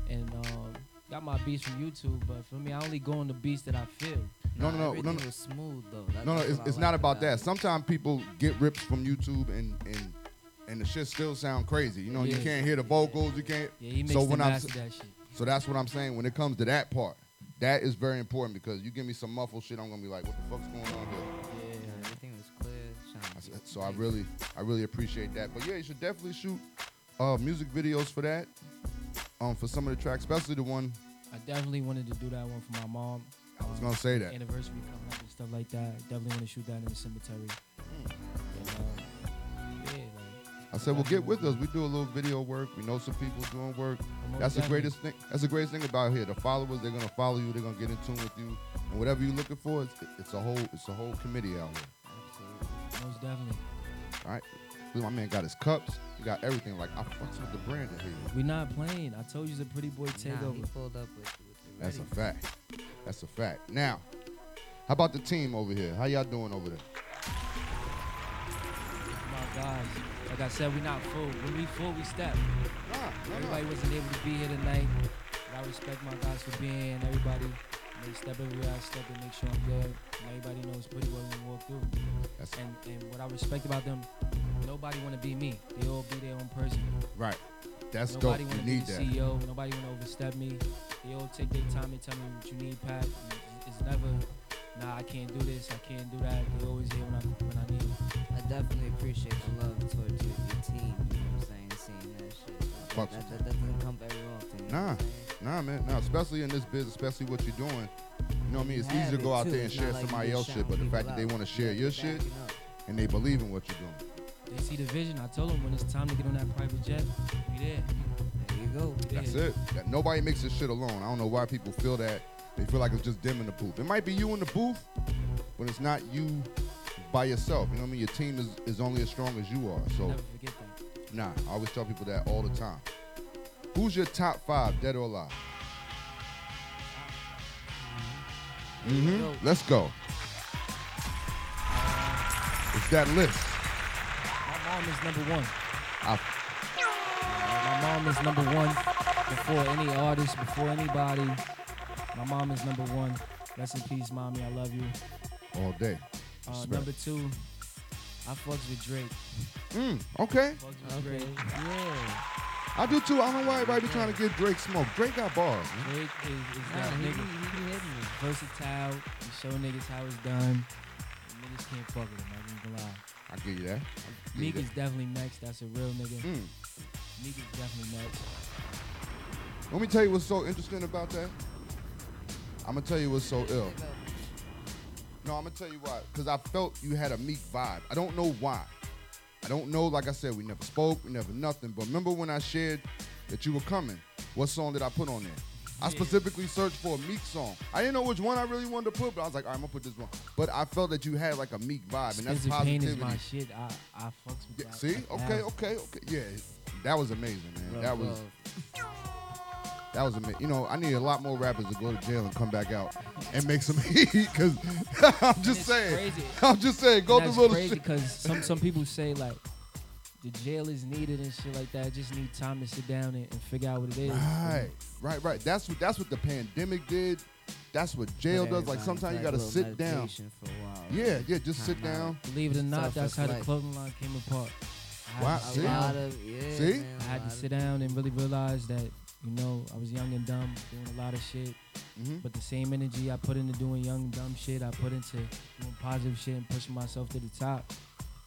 and um, got my beats from YouTube. But for me, I only go on the beats that I feel. No, no, no, no, everything no. was smooth though. That- No, no, it's, it's like not about it. that. Sometimes people get rips from YouTube and and and the shit still sound crazy. You know, you can't hear the vocals. You can't. Yeah, he so when I'm mastered that shit. so that's what I'm saying. When it comes to that part, that is very important because you give me some muffled shit, I'm gonna be like, what the fuck's going on here? Yeah, everything was clear. I So I really, I really appreciate that. But yeah, you should definitely shoot uh, music videos for that. Um, for some of the tracks, especially the one I definitely wanted to do that one for my mom. I was gonna say that. Anniversary coming up and stuff like that. Definitely want to shoot that in the cemetery. And, um, yeah, like, I said, well, get with us. We do a little video work. We know some people doing work. That's the greatest thing. That's the greatest thing about here. The followers, they're gonna follow you. They're gonna get in tune with you, and whatever you're looking for, it's, it's a whole, it's a whole committee out here. most definitely. All right, Look, my man got his cups. He got everything. Like I fucks with the brand in here. We not playing. I told you it's a pretty boy Nah, takeover. he pulled up with, with the That's a fact. That's a fact. Now, how about the team over here? How y'all doing over there? my guys. Like I said, we not full. When we full, we step. Everybody wasn't able to be here tonight. But I respect my guys for being everybody. They step everywhere I step and make sure I'm good. And everybody knows pretty well when we walk through. and, and what I respect about them, nobody want to be me. They all be their own person. Right. That's nobody dope. wanna You need be that. CEO. Nobody want to overstep me. They all take their time and tell me what you need, Pat. It's never, nah, I can't do this. I can't do that. They always here when I when I need them. I definitely appreciate the love towards your, your team. You know what I'm saying? Seeing that shit. That, Fucks that, that doesn't come very often. you know Nah, what I'm saying? Nah, man. Nah, especially in this business, especially what you're doing. You know what I mean? It's easy to go out too. there and It's share like somebody just else's shit, but the people fact that they want to share Yeah, your shit up. and they believe in what you're doing. They see the vision. I told them when it's time to get on that private jet, we there. There you go. That's it. That nobody makes this shit alone. I don't know why people feel that. They feel like it's just them in the booth. It might be you in the booth, but it's not you by yourself. You know what I mean? Your team is, is only as strong as you are. So Never forget that. nah, I always tell people that all the time. Who's your top five, dead or alive? Mm-hmm. Let's go. It's that list. My mom is number one. I, My mom is number one before any artist, before anybody. My mom is number one. Rest in peace, mommy. I love you. all day. Uh, number two, I fucks with Drake. Mm, okay. Fucks with Drake. Yeah. I do too. I don't know why everybody be trying to get Drake smoke. Drake got bars. Man. Drake is, is Nah, that he, nigga. be- he be hitting me. Versatile. He show niggas how it's done. And niggas can't fuck with him. I ain't gonna lie. I give you that. I give you Meek that. is definitely next. That's a real nigga. Mm. Meek is definitely next. Let me tell you what's so interesting about that. I'm gonna tell you what's so ill. No, I'm gonna tell you why. Cause I felt you had a Meek vibe. I don't know why. I don't know. Like I said, we never spoke, we never nothing. But remember when I shared that you were coming? What song did I put on there? I specifically searched for a Meek song. I didn't know which one I really wanted to put, but I was like, all right, I'm gonna put this one. But I felt that you had like a Meek vibe, and that's Expensive Pain positivity. is my shit. I, I fucks with Yeah, that. see? Like, Okay, okay, okay. Yeah, that was amazing, man. That was. That was amazing. You know, I need a lot more rappers to go to jail and come back out and make some heat. Cause I'm just saying, crazy. I'm just saying, go And through that's little crazy shit. because some some people say like the jail is needed and shit like that. Just need time to sit down and, and figure out what it is. Right, right, right. That's what that's what the pandemic did. that's what jail does. Like everybody sometimes you gotta sit down. meditation For a while. Yeah, yeah, just sit Time out. down. Believe it or not, that's as how the clothing line came apart. I had Wow, see? sit A down. lot of yeah. See? man, I a had to sit down and really realize that, you know, I was young and dumb, doing a lot of shit. Mhm. But the same energy I put into doing young and dumb shit, I put into doing positive shit and pushing myself to the top.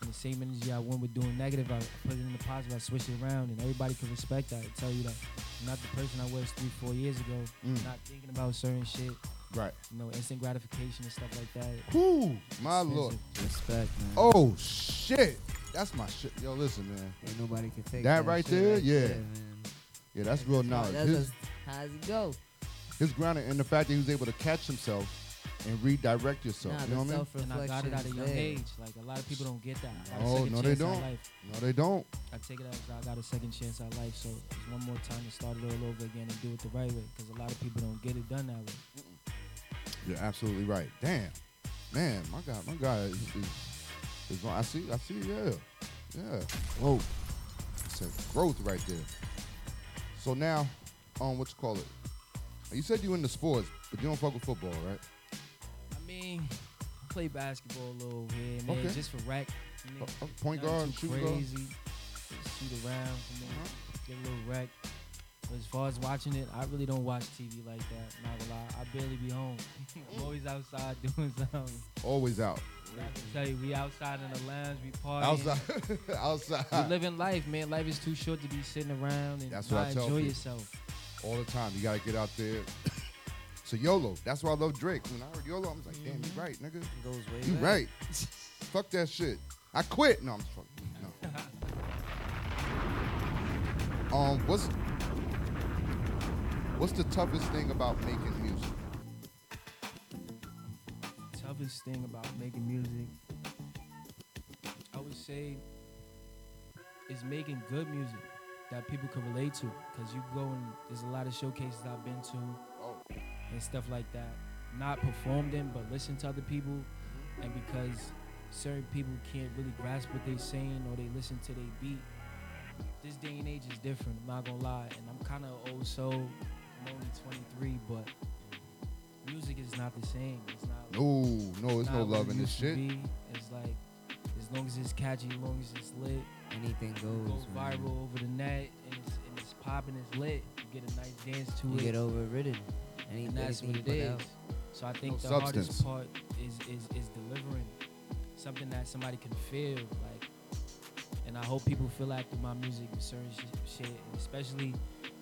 And the same energy I went with doing negative, I put it into positive, I switched it around, and everybody can respect that. and tell you that I'm not the person I was three, four years ago. Mm. Not thinking about certain shit, Right. you know, instant gratification and stuff like that. Whoo, my Expensive. lord. Respect, man. Oh shit. That's my shit. Yo, listen, man. Ain't nobody can take That that, right shit there, right yeah. there, man. Yeah, that's real knowledge. That's His, just how's it go? his grounding and the fact that he was able to catch himself and redirect yourself. Nah, you know what I mean? And I got it at a young age. Like a lot of people don't get that. I got oh, a Oh, second no, they chance at don't. life. No, they don't. I take it as I got a second chance at life, so it's one more time to start it all over again and do it the right way. Because a lot of people don't get it done that way. You're absolutely right. Damn, man, my God, my guy is, is, is on. I see, I see, yeah, yeah. Whoa, it's a growth right there. So now, um, what you call it? You said you into sports, but you don't fuck with football, right? I mean, I play basketball a little here and there, Okay. just for rec. You know, Uh, point guard, too shooting guard? crazy. Just shoot around for me, Uh-huh. get a little rec. But as far as watching it, I really don't watch TV like that. Not gonna lie, I barely be home. I'm always outside doing something. Always out. I can tell you, we outside in the lounge, we partying. Outside, outside. living life, man. Life is too short to be sitting around and That's not what I tell enjoy people. yourself. all the time. You gotta get out there. so YOLO. That's why I love Drake. When I heard YOLO, I was like, damn, you right, nigga. Goes way You back. right. Fuck that shit. I quit. No, I'm just fucking. No. um, what's what's the toughest thing about making music? Thing about making music, I would say, is making good music that people can relate to. Cause you go and there's a lot of showcases I've been to oh. and stuff like that. Not performed in, but listen to other people. Mm-hmm. And because certain people can't really grasp what they're saying or they listen to their beat, this day and age is different. I'm not gonna lie, and I'm kind of old soul. I'm only 23, but music is not the same. It's not. No, no, it's no not love in this shit. be. It's like as long as it's catchy, as long as it's lit, Anything goes. goes man. viral over the net, and it's, and it's popping, it's lit. You get a nice dance to You it. get overridden. Any, and that's what anything it you out. So I think No the substance. hardest part is is is delivering something that somebody can feel like. And I hope people feel that through my music with certain sh- shit, especially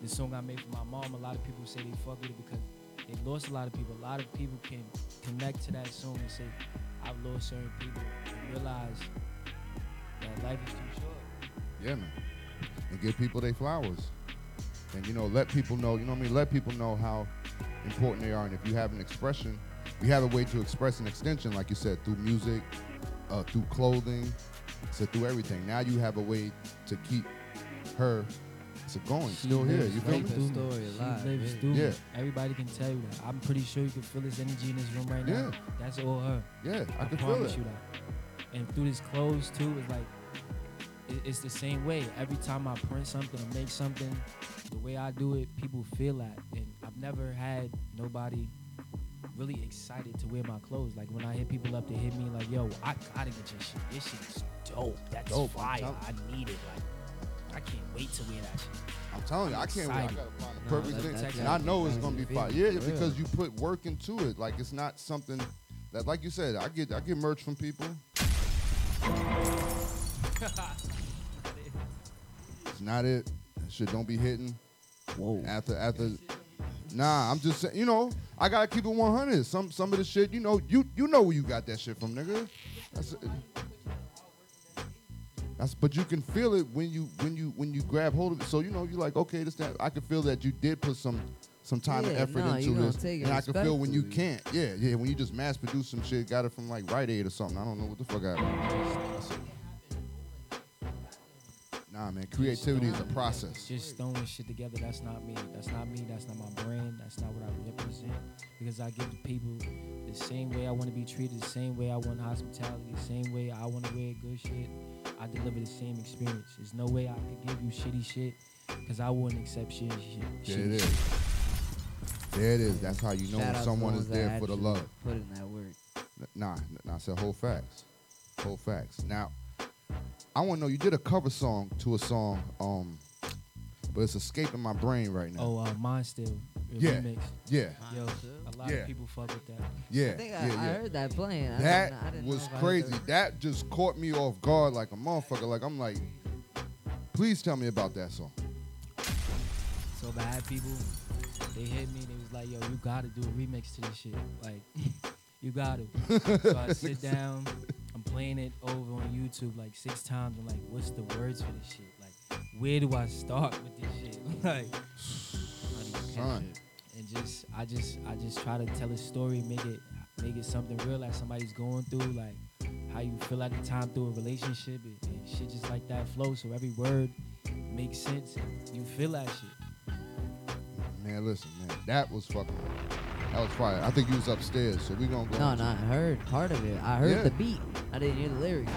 the song I made for my mom. A lot of people say they fuck with it because they lost a lot of people. A lot of people can connect to that song and say, "I've lost certain people," and realize that life is too short. Yeah, man. And give people their flowers. And you know, let people know, you know what I mean? Let people know how important they are. And if you have an expression, you have a way to express an extension, like you said, through music, uh, through clothing, so through everything. Now you have a way to keep her so going, still here. You feel Right me? through me. story She alive, lives really. through me. Yeah. Everybody can tell you that. I'm pretty sure you can feel this energy in this room right now. Yeah. That's all her. Yeah, I, I, can feel promise it. you that. And through this clothes too, it's like it- it's the same way. Every time I print something or make something, the way I do it, people feel that. And I've never had nobody really excited to wear my clothes. Like when I hit people up, they hit me like, "Yo, I gotta get your shit. This shit is dope. That's Dope, I'm fire. telling- I need it. Like I can't wait to wear that shit." I'm telling you, I can't wait. I excited. gotta find the perfect that- thing. that's And I know it's gonna be the fire. feeling, Yeah, for real. because you put work into it. Like it's not something that, like you said, I get I get merch from people. It's not it. That shit don't be hitting. Whoa. After after Nah, I'm just saying, you know, I gotta keep it 100. Some some of the shit, you know, you you know where you got that shit from, nigga. That's that's but you can feel it when you when you when you grab hold of it. So you know, you're like, okay, this that I can feel that you did put some some time and effort nah, into this. take it, and I can feel when you can't. Yeah, yeah, when you just mass produce some shit, got it from like Rite Aid or something. I don't know what the fuck I That's it. Nah, man, creativity is a process. Just throwing shit together. That's not me. That's not me. That's not my brand. That's not what I represent. Because I give the people the same way I want to be treated, the same way I want hospitality, the same way I want to wear good shit. I deliver the same experience. There's no way I could give you shitty shit because I wouldn't accept shitty shit. Yeah, shitty it shit. There it is. That's how you know Shout when someone is there for the love. Put in that work. N- Nah, nah, I said whole facts. Whole facts. Now, I want to know you did a cover song to a song, um, but it's escaping my brain right now. Oh, uh, Mine Still. Yeah, Remix. yeah. Yo, a lot Yeah. of people fuck with that. Yeah, I think I, yeah. I heard that playing. I That didn't, I didn't was if crazy. that. That just caught me off guard like a motherfucker. Like I'm like, please tell me about that song. So bad people, they hit me. They was like, "Yo, you gotta do a remix to this shit. Like, you gotta." so I sit down. I'm playing it over on YouTube like six times. I'm like, "What's the words for this shit? Like, where do I start with this shit? like, Son. and just I just I just try to tell a story, make it make it something real that somebody's going through, like how you feel at the time through a relationship, and, and shit just like that flow. So every word makes sense. And you feel that shit. Man, listen, man, that was fucking. That was fire. I think you was upstairs, so we gonna go. No, no, I heard part of it. I heard Yeah. the beat. I didn't hear the lyrics.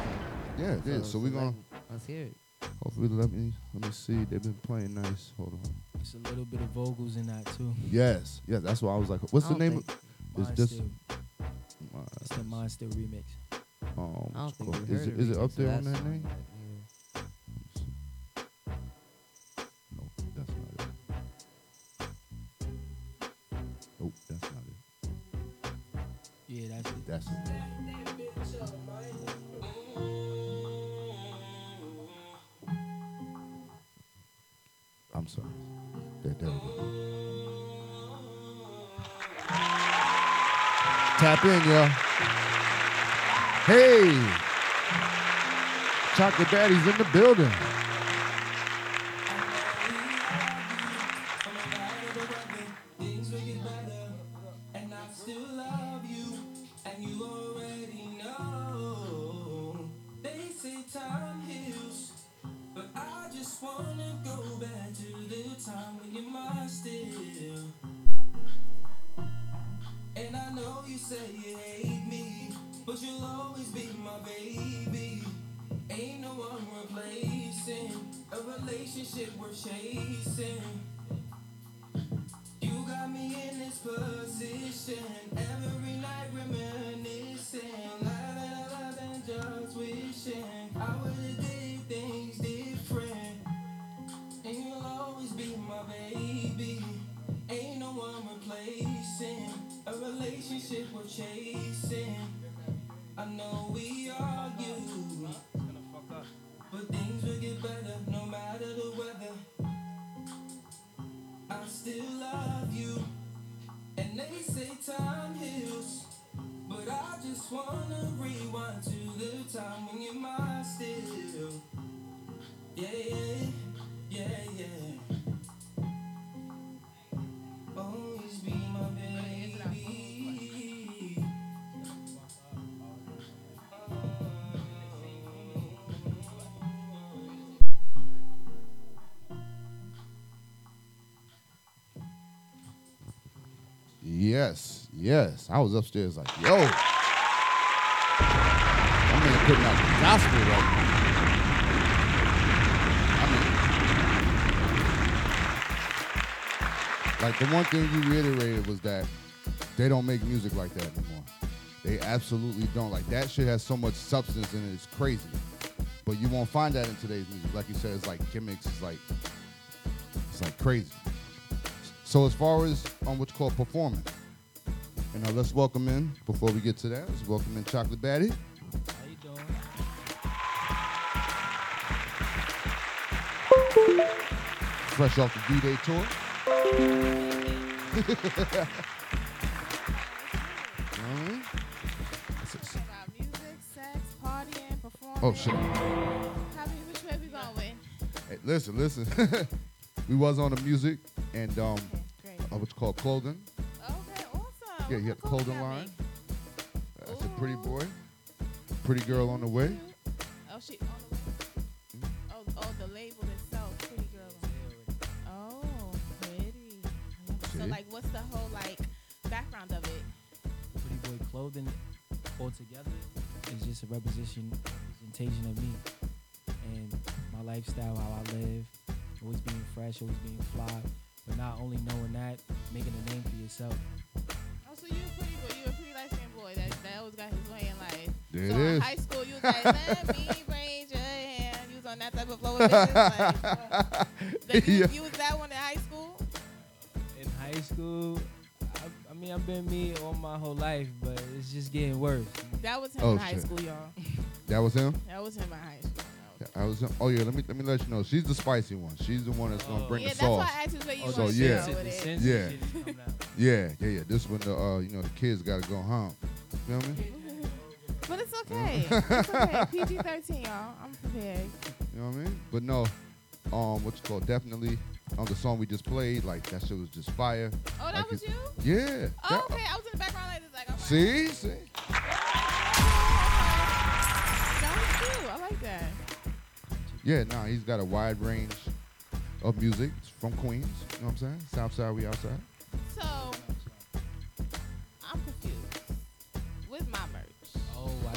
though. Yeah, it is. So we gonna- let's hear it. Hopefully, let me let me see. They've been playing nice. Hold on. It's a little bit of vocals in that too. Yes, yeah, that's why I was like, what's the name? think- Of, is Mine this? Still. It's the Mind Still remix. Um, I don't think called- we is heard it a is it up there on that song name? yet, No, that's not it. Nope, that's not it. Yeah, that's it. That's it. I'm sorry. There, we go. Tap in, y'all. Hey, Chocolate Daddy's in the building. Wishing Yes, yes. I was upstairs like, yo. I'm man putting out the gospel right now. I mean, like the one thing you reiterated was that they don't make music like that anymore. They absolutely don't. Like that shit has so much substance in it. It's crazy. But you won't find that in today's music. Like you said, it's like gimmicks. It's like it's like crazy. So as far as um, on what's called performance, and now let's welcome in before we get to that. Let's welcome in Chocolate Batty. How you doing? fresh off the D-Day tour. Alright. Music, sex, partying, performing. Oh shit! How many, which way we going? Hey, listen, listen. we was on the music and um, great. uh, what's called clothing. Okay. Yeah, you had the clothing line. That's a pretty boy, pretty girl on the way. Oh, she on the way. Oh, oh, the label itself, pretty girl. On the way. Oh, pretty. I. So, like, what's the whole like background of it? Pretty boy clothing altogether is just a representation representation of me and my lifestyle, how I live, always being fresh, always being fly, on that type of flow with. Like, like, you, Yeah. you was that one in high school? In high school, I, I mean, I've been me all my whole life, but it's just getting worse. That was him Oh, in high shit. school, y'all. That was him. That was him in high school. I was. Oh yeah. Let me let me let you know. She's the spicy one. She's the one that's gonna bring Yeah, the that's why sauce. I asked you where you so wanna yeah, go with it. The sense yeah, shit is coming out. yeah, yeah, yeah. This one, the uh, you know, the kids gotta go home. You Feel me? Okay. it's okay. PG 13, y'all. I'm prepared. You know what I mean? But no, um, what's it called? Definitely on the song we just played. Like that shit was just fire. Oh, that Like was you? Yeah. Oh, that- okay. I was in the background like this, like, oh, See, see. that was you. I like that. Yeah, nah, he's got a wide range of music from Queens. You know what I'm saying? South side, we outside.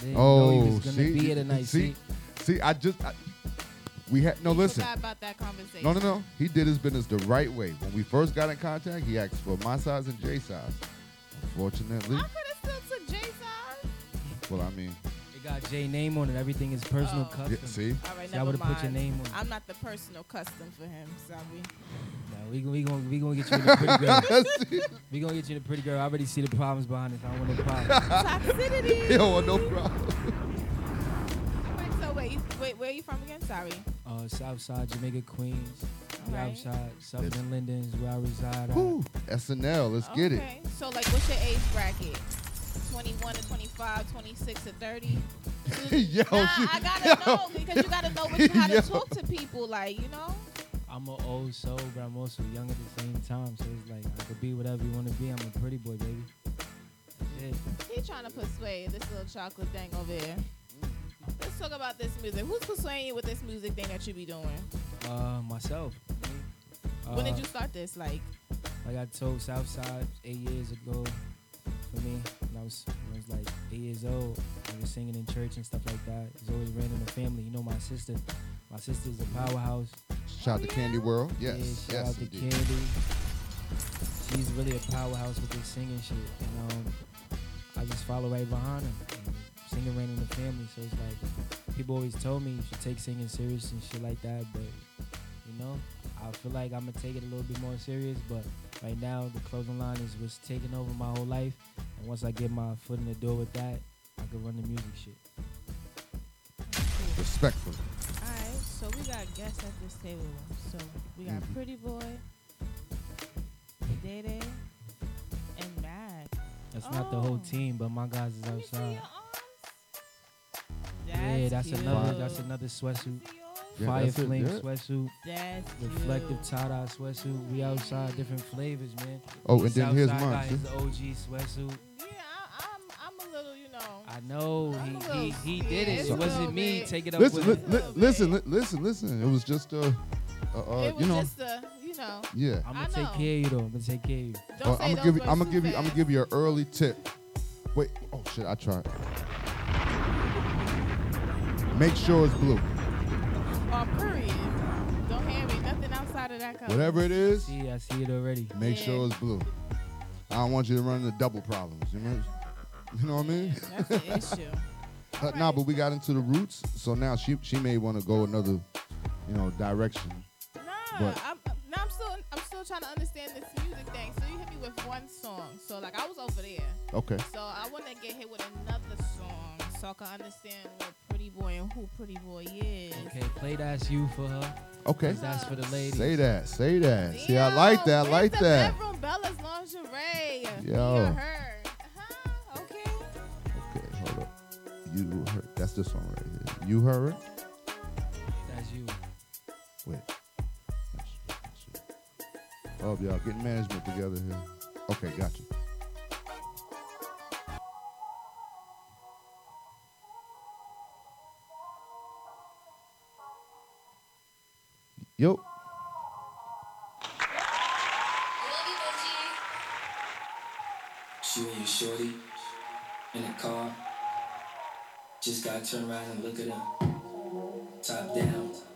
Didn't Oh, know he was oh, gonna see, be here tonight. see, see, I just, I, we had no You listen. forgot about that conversation. No, no, no. He did his business the right way. When we first got in contact, he asked for my size and J size. Unfortunately, I could have still took J size. well, I mean, It got J name on it. Everything is personal Oh. custom. Yeah, see? All right, See, I would have put your name on it. I'm not the personal custom for him. Sorry. Nah, we gon' we gon' we gonna get you the pretty girl. we gonna get you the pretty girl. I already see the problems behind this. I don't want no problems. Toxicity. he don't want no problem. Wait, so wait, wait, where are you from again? Sorry. Uh, Southside, Jamaica, Queens. We Alright. outside, Southern Linden is where I reside. at. Whew, SNL, let's get it. Okay. So like, what's your age bracket? 21 to 25, 26 to 30. Yo, nah, she- I gotta yo. know because you gotta know what, how to talk to people. Like, you know. I'm an old soul, but I'm also young at the same time. So it's like I could be whatever you want to be. I'm a pretty boy, baby. He trying to persuade this little chocolate thing over here. Let's talk about this music. Who's persuading you with this music thing that you be doing? Uh, myself. when did Uh, you start this? Like, Like I told Southside eight years ago, for me, when I was when I was like eight years old, I was singing in church and stuff like that. It's always ran in the family. You know, my sister, my sister's a powerhouse. Shout out to Candy World. Yes, Yeah, shout yes, out to indeed. Candy. She's really a powerhouse with this singing shit, and um, I just follow right behind her. Singing ran in the family, so it's like people always told me you should take singing serious and shit like that, but you know, I feel like I'm gonna take it a little bit more serious. But right now, the clothing line is what's taking over my whole life, and once I get my foot in the door with that, I could run the music shit. Respectfully. all right. So we got guests at this table. So we got Mhm. Pretty Boy, Day Day, and Mad. That's not the whole Oh. team, but my guys is outside. That's yeah, that's cute. another that's another sweatsuit. Yeah, Fire that's it, flame yeah. sweatsuit. That's reflective tie dye sweatsuit. We outside different flavors, man. Oh, and then here's Southside mine, guy see? is the OG sweatsuit. Yeah, I, I'm, I'm a little, you know. I know he he, he did it. scared It wasn't me. bit. Take it up Listen, with li- li- listen, li- listen, listen. It was just uh, uh, uh it was you know, just a, you know. yeah. I'm gonna take care of you though. I'm gonna take care of you. Don't Uh, say I'm gonna give you. I'm gonna give you. I'm gonna give you an early tip. Wait. Oh shit! I tried. Make sure it's blue. Whatever it is, See, I see it already. make Yeah. sure it's blue. I don't want you to run into double problems. You know, you know what I mean? That's the issue. Uh, nah, but we got into the roots, so now she she may want to go another, you know, direction. Nah, But- I'm, now I'm still, I'm still trying to understand this music thing. So you hit me with one song. So like I was over there. Okay. So I want to get hit with another song so I can understand what Pretty Boy and who Pretty Boy is. Okay, play that's you for her. Okay. That's for the ladies. Say that. Say that. See, I like that. I like the that. Bedroom Bella's lingerie. Yo. Me or her. Uh-huh. Okay. Okay, hold up. You heard. That's this one right here. You heard it. That's you. Wait. Oh, y'all getting management together here. Okay, gotcha. Yo. You and your shorty in the car. Just gotta turn around and look at her. Top down.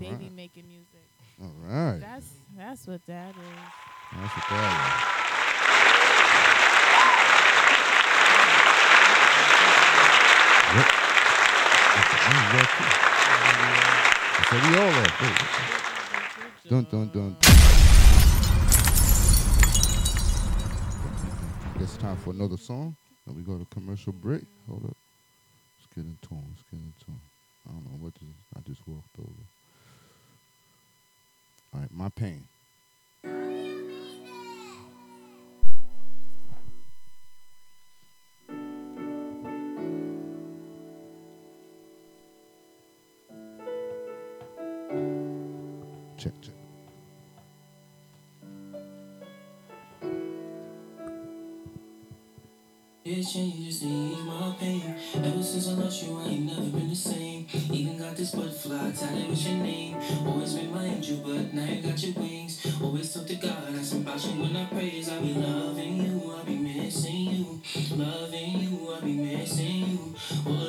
Baby right. making music. All right. That's that's what that is. That's what that is. Yep. It's a viola. Dun, dun, dun. It's time for another song. Then we go to commercial break. Hold up. Let's get in tune. Let's get in tune. I don't know what this is. I just walked over. All right, my pain. Check, check. It changes me pain. Ever since I lost you, I ain't never been the same. Even got this butterfly tied with your name. Always been my angel, but now you got your wings. Always talk to God, I some about you when I praise. I be loving you, I be missing you. Loving you, I be missing you. Oh,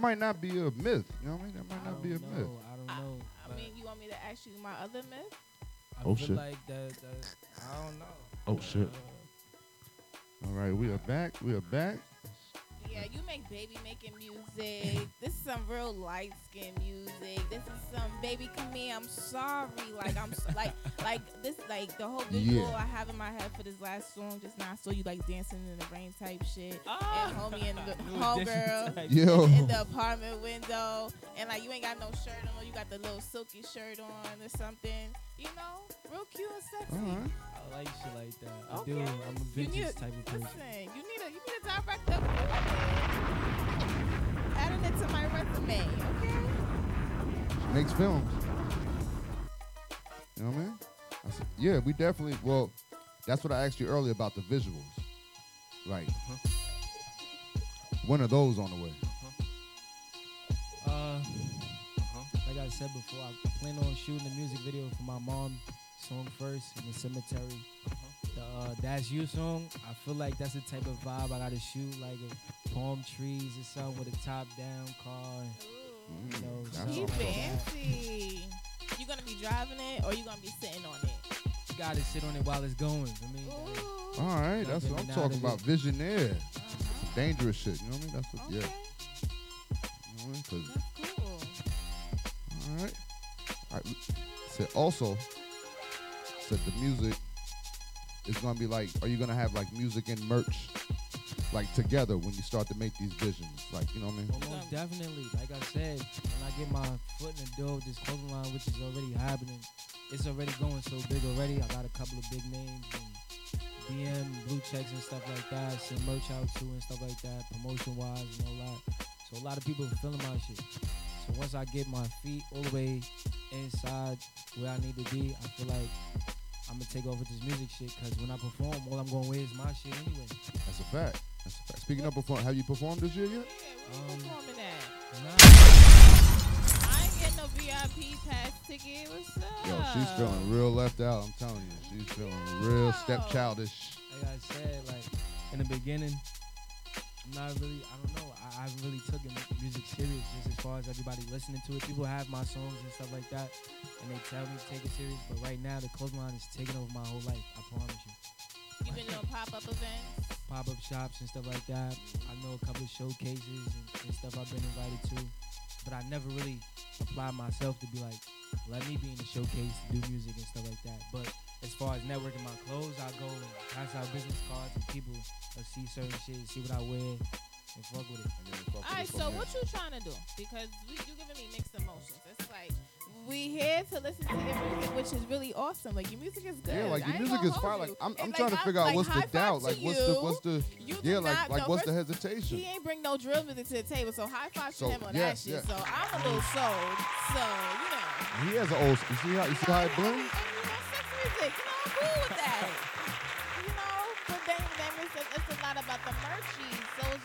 might not be a myth. You know what I mean? That might not be a myth. I don't know. I mean, you want me to ask you my other myth? I Oh, feel shit. like that, that. I don't know. Oh shit. Uh, All right, we are back. We are back. Yeah, you make baby making music. This is some real light skin music. This is some baby come here. I'm sorry. Like I'm so, like like this like the whole visual Yeah. I have in my head for this last song just now. I saw you like dancing in the rain type shit. Ah. And homie in the You was dancing homegirl in, in the apartment window. And like you ain't got no shirt on. You got the little silky shirt on or something. You know, real cute and sexy. All right. I like shit like that. I Okay. do. I'm a You vintage need type of person. Listen, you need a you need a director. Adding it to my resume, okay? Makes films. You know what I mean? I said, yeah, we definitely. Well, that's what I asked you earlier about the visuals. Like, when are those on the way? Uh, like I said before, I plan on shooting a music video for my mom song first in the cemetery. The uh, That's You song, I feel like that's the type of vibe I gotta shoot, like a palm trees or something with a top down car. You know, that's something like fancy. You gonna be driving it or you gonna be sitting on it? You gotta sit on it while it's going. I mean, All right, that's what I'm in and out talking about. it. Visionaire. Some dangerous shit. You know what I mean? That's what. Yeah. You know what I mean? 'Cause- Cool. all right. All right. Said also. Said the music is gonna be like. Are you gonna have like music and merch, like together when you start to make these visions? Like you know what I mean? Well, most definitely. Like I said, when I get my foot in the door with this clothing line, which is already happening, it's already going so big already. I got a couple of big names and DM, blue checks and stuff like that. Send merch out too and stuff like that, promotion wise and all that. So a lot of people are feeling my shit. So once I get my feet all the way inside where I need to be, I feel like I'm gonna take over this music shit. Cause when I perform, all I'm gonna wear is my shit anyway. That's a fact. That's a fact. Speaking of perform, have you performed this year yet? Yeah, um, Performing that. nah. I ain't getting no VIP pass ticket. What's up? Yo, she's feeling real left out. I'm telling you, she's feeling real stepchildish. like I said, like in the beginning, I'm not really, I don't know, I, I haven't really taken music serious just as far as everybody listening to it. People have my songs and stuff like that, and they tell me to take it serious. But right now, the clothesline is taking over my whole life. I promise you. You've been doing pop up events? pop up shops and stuff like that. I know a couple of showcases and, and stuff I've been invited to, but I never really applied myself to be like, let me be in the showcase, do music and stuff like that. But as far as networking my clothes, I go and pass out business cards and people will see certain shit, see what I wear, and fuck with it. All right, so what you trying to do? Because we, you giving me mixed emotions. It's like we here to listen to your music, which is really awesome. Like your music is good. Yeah, like your music is fine. Like I'm, I'm And, trying to like, figure out like, what's the doubt. Like what's the what's the You yeah like like what's the hesitation? He ain't bring no drill music to the table, so high five So, to him on yeah, that shit. yeah. So I'm a little sold. So you know, He has an old. You see how you see how it bling? sex music. You know, I'm cool with that. you know, but then then it's it's a lot about the merchies.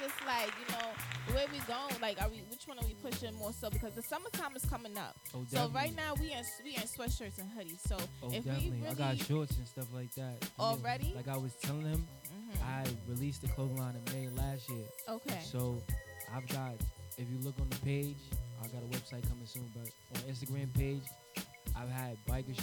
Just like you know, where we going? Like, are we? Which one are we pushing more so? Because the summertime is coming up. Oh, so right now we in we in sweatshirts and hoodies. So Oh, if definitely. we really I got shorts and stuff like that. Yeah. Already? Like I was telling him, Mhm. I released the clothing line in May last year. Okay. So I've got, if you look on the page, I got a website coming soon, but on Instagram page, I've had biker